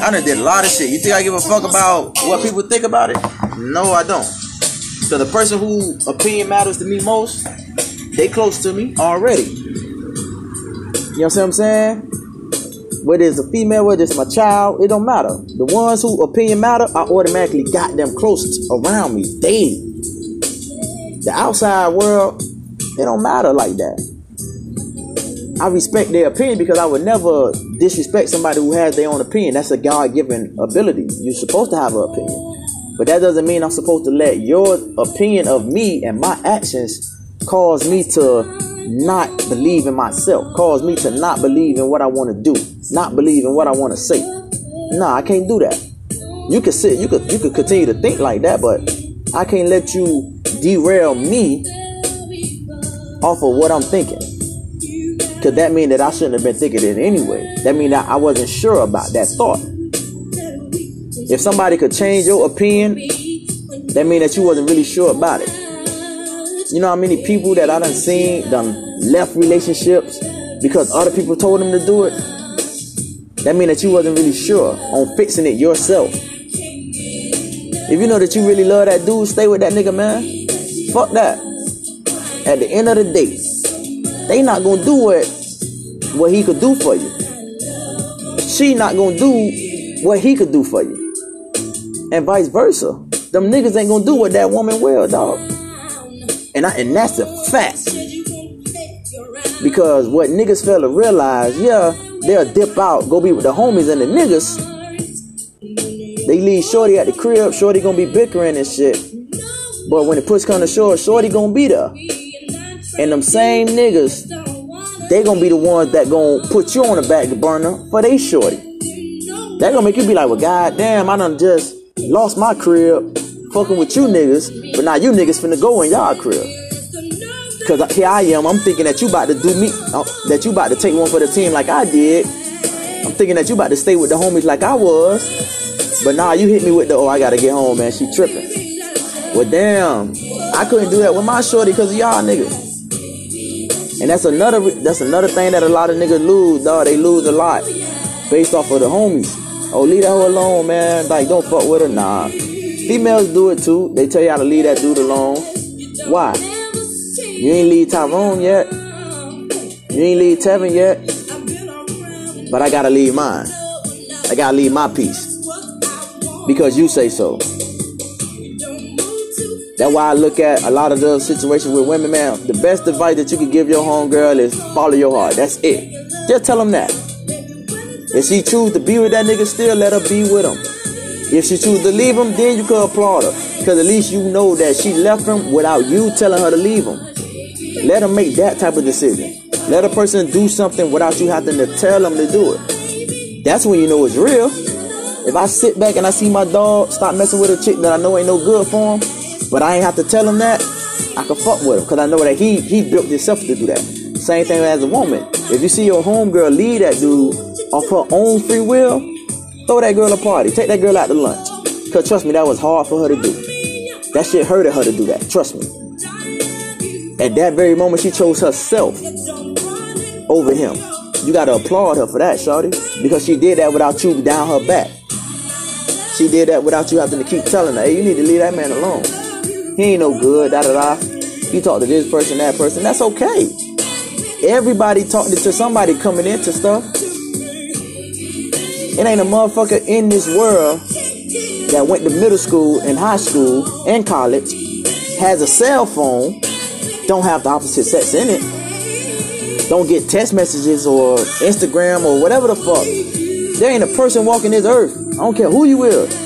I done did a lot of shit. You think I give a fuck about what people think about it? No, I don't. So the person who opinion matters to me most, they close to me already. You know what I'm saying? Whether it's a female, whether it's my child, it don't matter. The ones who opinion matter, I automatically got them close around me daily. The outside world, it don't matter like that. I respect their opinion because I would never disrespect somebody who has their own opinion. That's a God given ability. You're supposed to have an opinion. But that doesn't mean I'm supposed to let your opinion of me and my actions cause me to not believe in myself, cause me to not believe in what I want to do, not believe in what I want to say. Nah, I can't do that. You could sit, you could you could continue to think like that, but I can't let you derail me off of what I'm thinking. Cause that mean that I shouldn't have been thinking it anyway. That mean that I wasn't sure about that thought. If somebody could change your opinion, that mean that you wasn't really sure about it. You know how many people that I done seen done left relationships because other people told them to do it? That mean that you wasn't really sure on fixing it yourself. If you know that you really love that dude, stay with that nigga, man. Fuck that. At the end of the day, they not gonna do what what he could do for you. She not gonna do what he could do for you. And vice versa. Them niggas ain't gonna do what that woman will, dog. And I, and that's a fact. Because what niggas fail to realize, yeah, they'll dip out, go be with the homies and the niggas. They leave Shorty at the crib, Shorty gonna be bickering and shit. But when the push come to shore, Shorty gonna be there. And them same niggas, they gonna be the ones that gonna put you on the back burner for they shorty. That gonna make you be like, well, goddamn, I done just lost my crib fucking with you niggas, but now you niggas finna go in y'all crib. Cause here I am, I'm thinking that you about to do me, uh, that you about to take one for the team like I did. I'm thinking that you about to stay with the homies like I was. But now nah, you hit me with the, oh, I gotta get home, man. She tripping. Well, damn, I couldn't do that with my shorty because of y'all niggas. And that's another, that's another thing that a lot of niggas lose, dog. They lose a lot based off of the homies. Oh, leave that hoe alone, man. Like, don't fuck with her. Nah. Females do it too. They tell you how to leave that dude alone. Why? You ain't leave Tyrone yet. You ain't leave Tevin yet. But I gotta leave mine. I gotta leave my piece. Because you say so. That's why I look at a lot of the situations with women, man. The best advice that you can give your homegirl is follow your heart. That's it. Just tell them that. If she choose to be with that nigga still, let her be with him. If she choose to leave him, then you could applaud her. Because at least you know that she left him without you telling her to leave him. Let her make that type of decision. Let a person do something without you having to tell them to do it. That's when you know it's real. If I sit back and I see my dog stop messing with a chick that I know ain't no good for him, but I ain't have to tell him that, I can fuck with him because I know that he he built himself to do that. Same thing as a woman. If you see your homegirl lead that dude off her own free will, Throw that girl a party. Take that girl out to lunch. Cause trust me, that was hard for her to do. That shit hurted her to do that. Trust me. At that very moment, she chose herself over him. You gotta applaud her for that, shorty. Because she did that without you down her back. She did that without you having to keep telling her, hey, you need to leave that man alone. He ain't no good, da da da. You talk to this person, that person, that's okay. Everybody talking to somebody coming into stuff. It ain't a motherfucker in this world that went to middle school and high school and college, has a cell phone, don't have the opposite sex in it, don't get text messages or Instagram or whatever the fuck. There ain't a person walking this earth. I don't care who you is.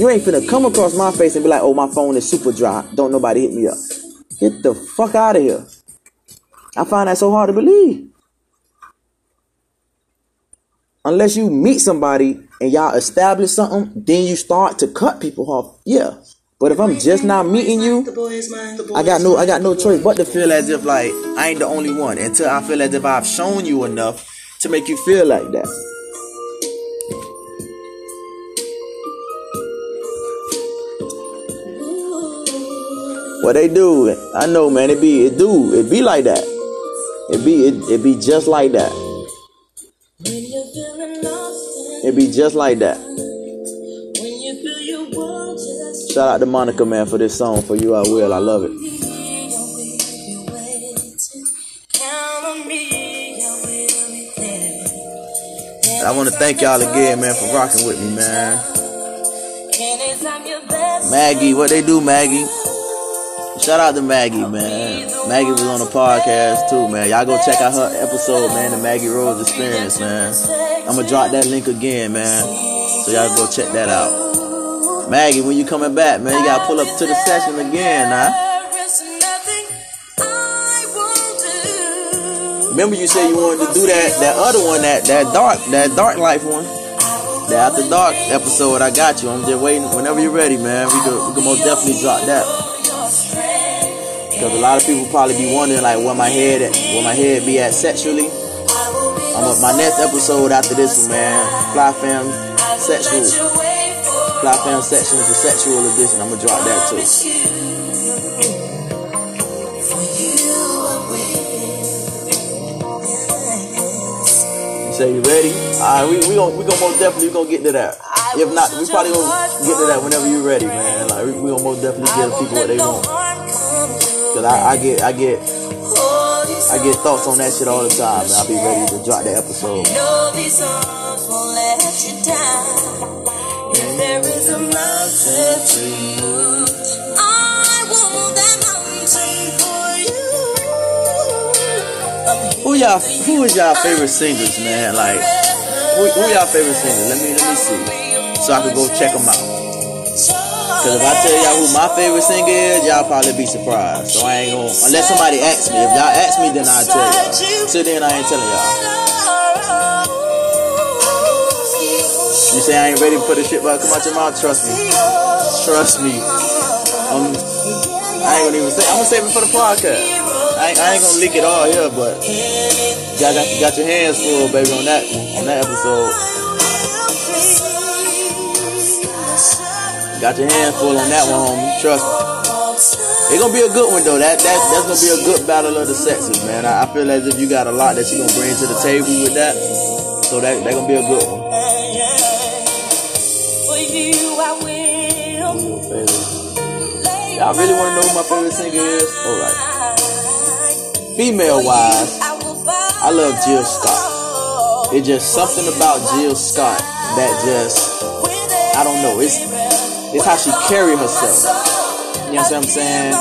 You ain't finna come across my face and be like, oh, my phone is super dry. Don't nobody hit me up. Get the fuck out of here. I find that so hard to believe unless you meet somebody and y'all establish something, then you start to cut people off. Yeah. But if I'm just not meeting you, I got no I got no choice but to feel as if like I ain't the only one until I feel as if I've shown you enough to make you feel like that. What they do, I know, man. It be, it do, it be like that. It be, it, it be just like that. It be just like that. Shout out to Monica, man, for this song. For you, I will. I love it. I want to thank y'all again, man, for rocking with me, man. Maggie, what they do, Maggie? Shout out to Maggie, man. Maggie was on the podcast too, man. Y'all go check out her episode, man, the Maggie Rose Experience, man. I'm gonna drop that link again, man. So y'all go check that out. Maggie, when you coming back, man, you gotta pull up to the session again, now. Remember you said you wanted to do that that other one, that that dark, that dark life one. The after dark episode, I got you. I'm just waiting. Whenever you're ready, man, we can, we can most definitely drop that. Cause a lot of people probably be wondering like where my head at, where my head be at sexually. I'm a, my next episode after this one, man. Fly fam sexual. Fly fam section is a sexual edition. I'm gonna drop that too. You say you ready? Alright, we we gonna we gonna most definitely we gonna get to that. If not, we probably gonna get to that whenever you're ready, man. Like we, we gonna most definitely give people what they want. Cause I, I get I get I get thoughts on that shit all the time, and I'll be ready to drop the episode. There is a mountain to I want that mountain for you. Who y'all? Who is y'all favorite singers, man? Like, who, who y'all favorite singers? Let me let me see, so I can go check them out. Cause if I tell y'all who my favorite singer is, y'all probably be surprised. So I ain't gonna unless somebody asks me. If y'all ask me, then I'll tell y'all. Till then, I ain't telling y'all. You say I ain't ready put this shit, but come out your mouth. Trust me. Trust me. I ain't gonna even say. I'm gonna save it for the podcast. I ain't, I ain't gonna leak it all here, but y'all got, got your hands full, baby, on that on that episode. Got your hand full on that one, homie. Trust me. It's gonna be a good one though. That that that's gonna be a good battle of the sexes, man. I, I feel as if you got a lot that you gonna bring to the table with that. So that that gonna be a good one. Y'all really wanna know who my favorite singer is? Alright. Female wise, I love Jill Scott. It's just something about Jill Scott that just I don't know. It's it's how she carry herself. You know what I'm saying?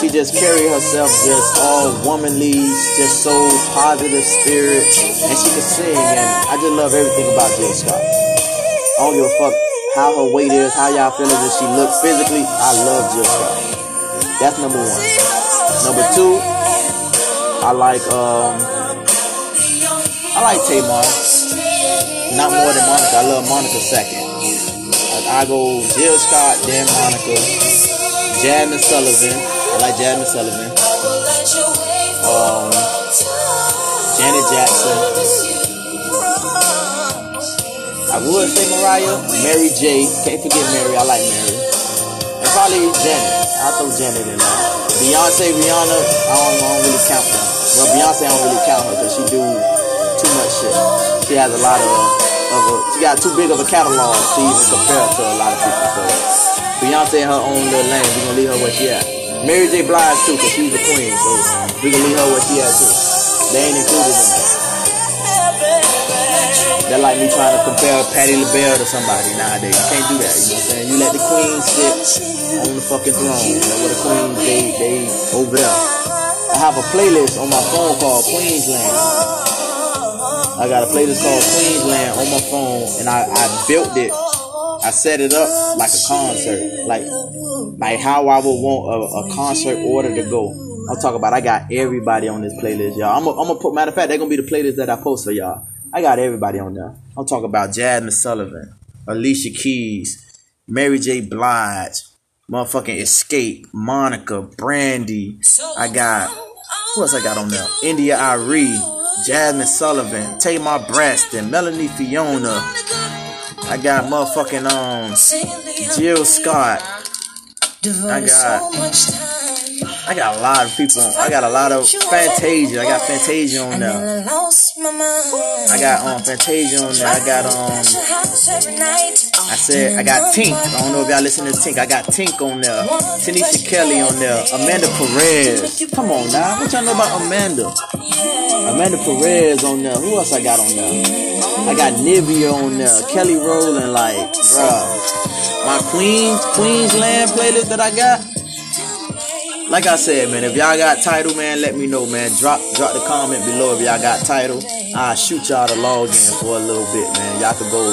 She just carry herself just all womanly, just so positive spirit, and she can sing. And I just love everything about Jill Scott. I don't give a fuck how her weight is, how y'all feel as she looks physically. I love Jill Scott. That's number one. Number two, I like um, I like Tamar. Not more than Monica. I love Monica second. I go Jill Scott, then Monica, Jazmine Sullivan. I like Jazmine Sullivan. Um, Janet Jackson. I would say Mariah, Mary J. Can't forget Mary. I like Mary. And probably Janet. I'll throw Janet in there. Beyonce, Rihanna. I don't, I don't really count them. Well, Beyonce, I don't really count her because she do too much shit. She has a lot of of a, she got too big of a catalog to even compare to a lot of people. So Beyonce in her own little lane, we gonna leave her where she at. Mary J. Blige too, cause she's a queen, so we gonna leave her where she at too. They ain't included in that. That like me trying to compare Patti LaBelle to somebody nowadays. You can't do that. You know what I'm saying? You let the queen sit on the fucking throne. You know what the queens they they over there. I have a playlist on my phone called Queensland. I got a playlist called Queensland on my phone, and I, I built it. I set it up like a concert, like like how I would want a, a concert order to go. I'm talking about I got everybody on this playlist, y'all. I'm gonna put matter of fact, they're gonna be the playlist that I post for y'all. I got everybody on there. I'm talking about Jazmine Sullivan, Alicia Keys, Mary J. Blige, motherfucking Xscape, Monica, Brandy. I got who else I got on there? India Arie. Jazmine Sullivan, Tamar Braxton, Melanie Fiona. I got motherfucking um Jill Scott. I got I got a lot of people. On, I got a lot of Fantasia. I got Fantasia on there. I got um Fantasia on there. I got um. I said I got Tink. I don't know if y'all listen to Tink. I got Tink on there. Tanisha Kelly on there. Amanda Perez. Come on now. What y'all know about Amanda? Amanda Perez on there. Who else I got on there? I got Nivea on there. Kelly Rowland. Like, bruh. My Queens Queensland playlist that I got like I said, man, if y'all got Tidal, man, let me know, man. Drop drop the comment below if y'all got Tidal. I'll shoot y'all the login for a little bit, man. Y'all can go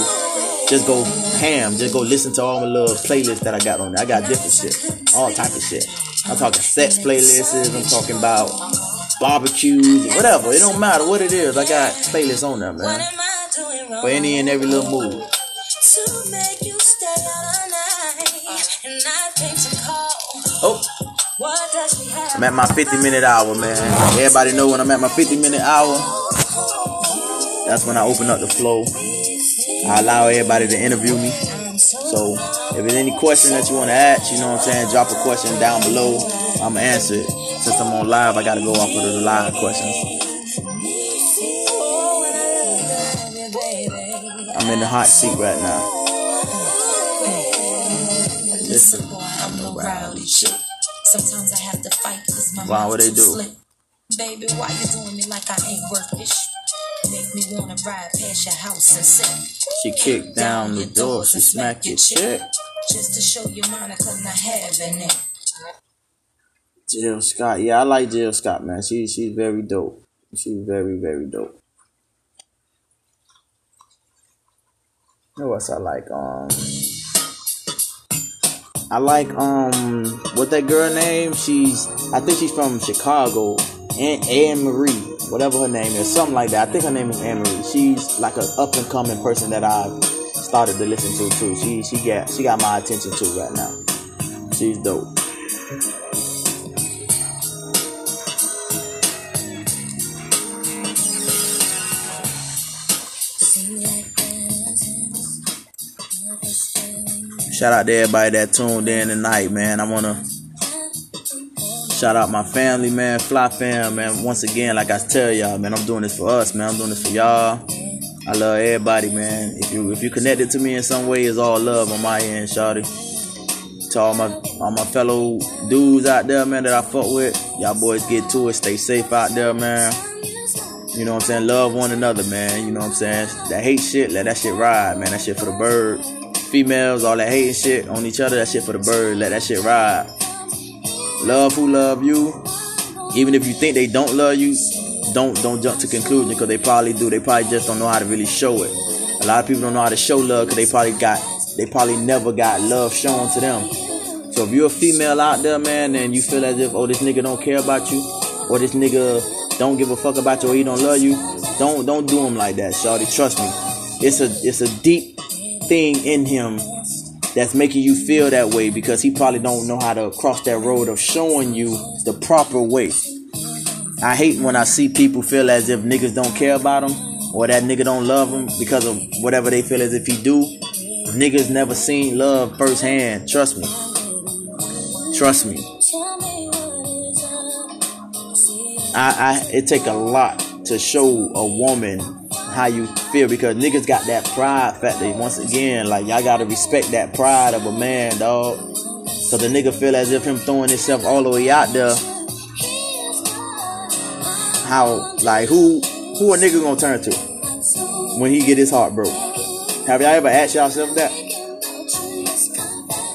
just go ham. Just go listen to all my little playlists that I got on there. I got different shit. All type of shit. I'm talking sex playlists, I'm talking about barbecues, whatever. It don't matter what it is. I got playlists on there, man. For any and every little mood. Oh. I'm at my 50 minute hour, man. Everybody know when I'm at my 50 minute hour. That's when I open up the flow. I allow everybody to interview me. So if there's any question that you want to ask, you know what I'm saying, drop a question down below. I'm gonna answer it. Since I'm on live, I gotta go off of the live questions. I'm in the hot seat right now. Listen, I'm a rowdy shit. Sometimes I have to fight cause my Why would they do? Slip. Baby, why you doing me like I ain't worth? Make me wanna ride past your house and sit. She kicked down, down the door, she smacked your chick. Just to show you Monica not having it. Jill Scott, yeah, I like Jill Scott, man. She she's very dope. She's very very dope. What else I like? Um. I like um what that girl name? She's I think she's from Chicago. Anne, Anne Marie, whatever her name is, something like that. I think her name is Anne Marie. She's like an up and coming person that I've started to listen to too. She she got she got my attention too right now. She's dope. Shout out to everybody that tuned in tonight, man. I wanna shout out my family, man, Fly Fam, man. Once again, like I tell y'all, man, I'm doing this for us, man. I'm doing this for y'all. I love everybody, man. If you if you connected to me in some way, it's all love on my end, shawty. To all my all my fellow dudes out there, man, that I fuck with, y'all boys get to it. Stay safe out there, man. You know what I'm saying? Love one another, man. You know what I'm saying? That hate shit, let that shit ride, man. That shit for the bird females, all that hating shit on each other, that shit for the bird. Let that shit ride. Love who love you. Even if you think they don't love you, don't don't jump to conclusion because they probably do. They probably just don't know how to really show it. A lot of people don't know how to show love because they probably got they probably never got love shown to them. So if you're a female out there, man, and you feel as if oh this nigga don't care about you, or this nigga don't give a fuck about you, or he don't love you, don't don't do him like that, shawty. Trust me, it's a it's a deep thing in him that's making you feel that way because he probably don't know how to cross that road of showing you the proper way. I hate when I see people feel as if niggas don't care about them or that nigga don't love them because of whatever they feel as if he do. Niggas never seen love firsthand. Trust me. Trust me. I, I it take a lot to show a woman how you feel because niggas got that pride factor. Once again, like y'all gotta respect that pride of a man, dog. So the nigga feel as if him throwing himself all the way out there. How like who who a nigga gonna turn to when he get his heart broke? Have y'all ever asked yourself that?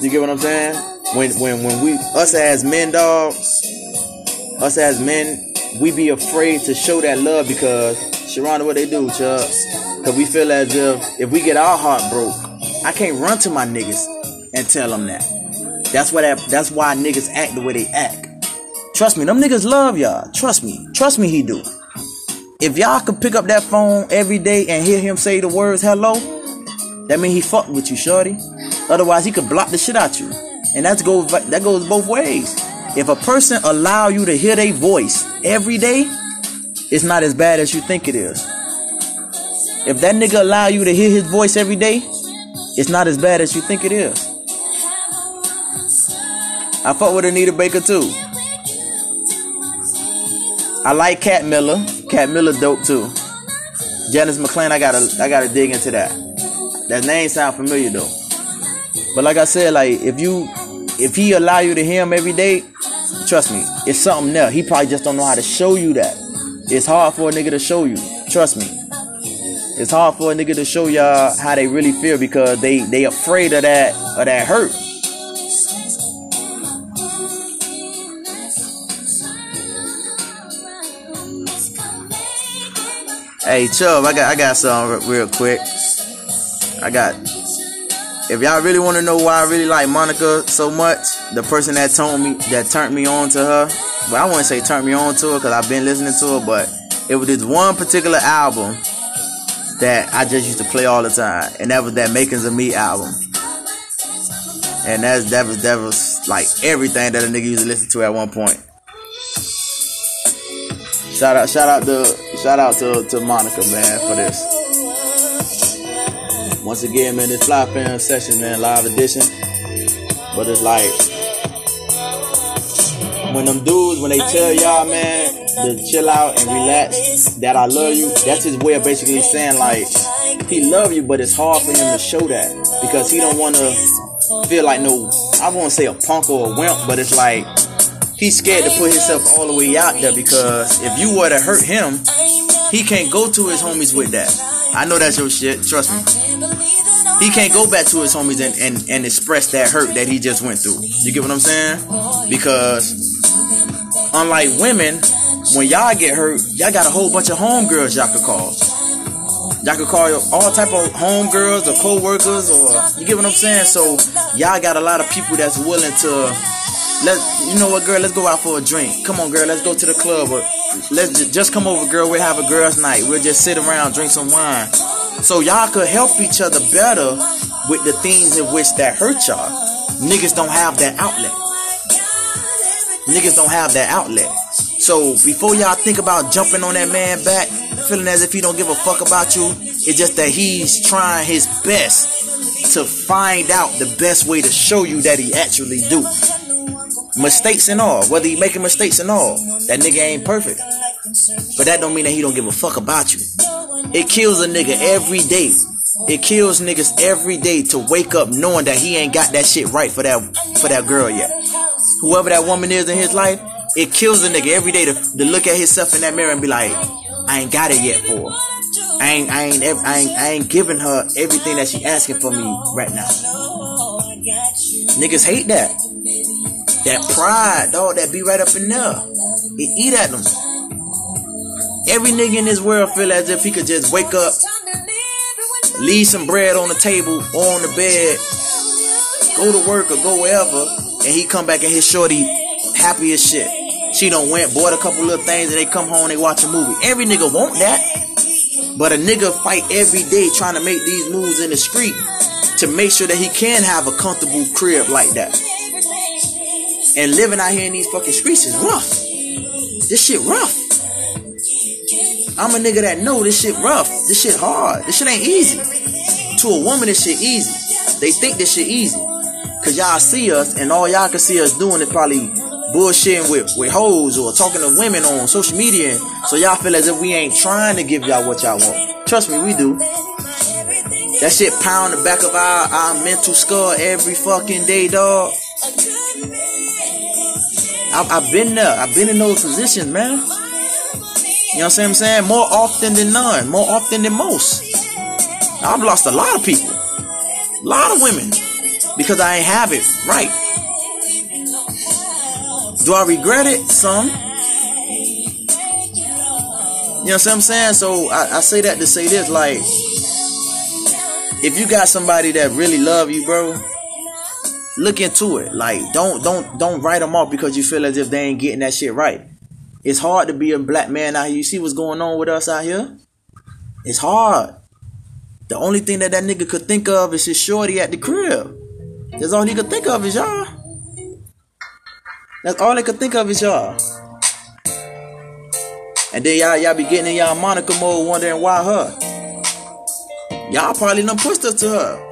You get what I'm saying? When when when we us as men, dog, us as men, we be afraid to show that love because Sharonda, what they do, Chuck? Cause we feel as if if we get our heart broke, I can't run to my niggas and tell them that. That's why that, that's why niggas act the way they act. Trust me, them niggas love y'all. Trust me. Trust me, he do. If y'all could pick up that phone every day and hear him say the words hello, that mean he fucked with you, shorty. Otherwise, he could block the shit out you. And that's go that goes both ways. If a person allow you to hear their voice every day, it's not as bad as you think it is. If that nigga allow you to hear his voice every day, it's not as bad as you think it is. I fuck with Anita Baker too. I like Cat Miller. Cat Miller dope too. Janice McClain, I gotta I gotta dig into that. That name sound familiar though. But like I said, like if you if he allow you to hear him every day, trust me, it's something there. He probably just don't know how to show you that. It's hard for a nigga to show you. Trust me. It's hard for a nigga to show y'all how they really feel because they they afraid of that of that hurt. Hey Chubb, I got I got some real quick. I got if y'all really want to know why I really like Monica so much, the person that told me that turned me on to her, well I wouldn't say turn me on to it because I've been listening to it, but it was this one particular album that I just used to play all the time, and that was that Makings of Me album. And that's that was that was like everything that a nigga used to listen to at one point. Shout out, shout out to shout out to, to Monica man for this. Once again, man, this Fly Fam Session, man, live edition. But it's like when them dudes, when they tell y'all, man, to chill out and relax, that I love you, that's his way of basically saying like he love you, but it's hard for him to show that because he don't want to feel like no, I won't say a punk or a wimp, but it's like he's scared to put himself all the way out there because if you were to hurt him, he can't go to his homies with that. I know that's your shit, trust me. He can't go back to his homies and, and, and express that hurt that he just went through. You get what I'm saying? Because unlike women, when y'all get hurt, y'all got a whole bunch of homegirls y'all could call. Y'all could call all type of homegirls or co-workers or you get what I'm saying? So y'all got a lot of people that's willing to let you know what girl, let's go out for a drink. Come on girl, let's go to the club or let's just come over girl, we'll have a girls night. We'll just sit around, drink some wine. So y'all could help each other better with the things in which that hurt y'all. Niggas don't have that outlet. Niggas don't have that outlet. So before y'all think about jumping on that man back, feeling as if he don't give a fuck about you, it's just that he's trying his best to find out the best way to show you that he actually do. Mistakes and all, whether he making mistakes and all, that nigga ain't perfect. But that don't mean that he don't give a fuck about you. It kills a nigga every day. It kills niggas every day to wake up knowing that he ain't got that shit right for that for that girl yet. Whoever that woman is in his life, it kills a nigga every day to, to look at himself in that mirror and be like, I ain't got it yet for her. I ain't, I ain't, I ain't, I ain't giving her everything that she asking for me right now. Niggas hate that. That pride, dog, that be right up in there. It eat at them. Every nigga in this world feel as if he could just wake up, leave some bread on the table or on the bed, go to work or go wherever, and he come back and his shorty happy as shit. She don't went, bought a couple little things, and they come home, they watch a movie. Every nigga want that. But a nigga fight every day trying to make these moves in the street to make sure that he can have a comfortable crib like that. And living out here in these fucking streets is rough. This shit rough. I'm a nigga that know this shit rough. This shit hard. This shit ain't easy. To a woman, this shit easy. They think this shit easy. Cause y'all see us and all y'all can see us doing is probably bullshitting with, with hoes or talking to women on social media. So y'all feel as if we ain't trying to give y'all what y'all want. Trust me, we do. That shit pound the back of our, our mental skull every fucking day, dog. I've, I've been there. I've been in those positions, man. You know what I'm saying? More often than none. More often than most. I've lost a lot of people. A lot of women. Because I ain't have it right. Do I regret it? Some. You know what I'm saying? So I, I say that to say this, like, if you got somebody that really love you, bro, look into it. Like, don't don't don't write them off because you feel as if they ain't getting that shit right. It's hard to be a black man out here. You see what's going on with us out here? It's hard. The only thing that that nigga could think of is his shorty at the crib. That's all he could think of is y'all. That's all they could think of is y'all. And then y'all y'all be getting in y'all Monica mode wondering why her. Y'all probably done pushed us to her.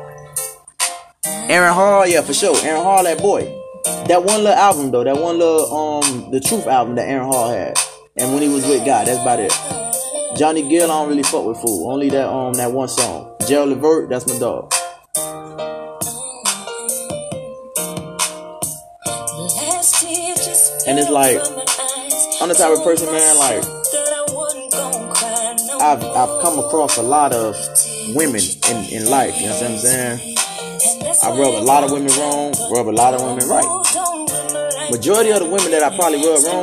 Aaron Hall, yeah, for sure. Aaron Hall, that boy. That one little album though, that one little um the Truth album that Aaron Hall had. and when he was with Guy. That's about it. Johnny Gill, I don't really fuck with fool. Only that um that one song. Gerald Levert, that's my dog. And it's like I'm the type of person, man. Like I've I've come across a lot of women in in life. You know what I'm saying? I rub a lot of women wrong, rub a lot of women right. Majority of the women that I probably rub wrong.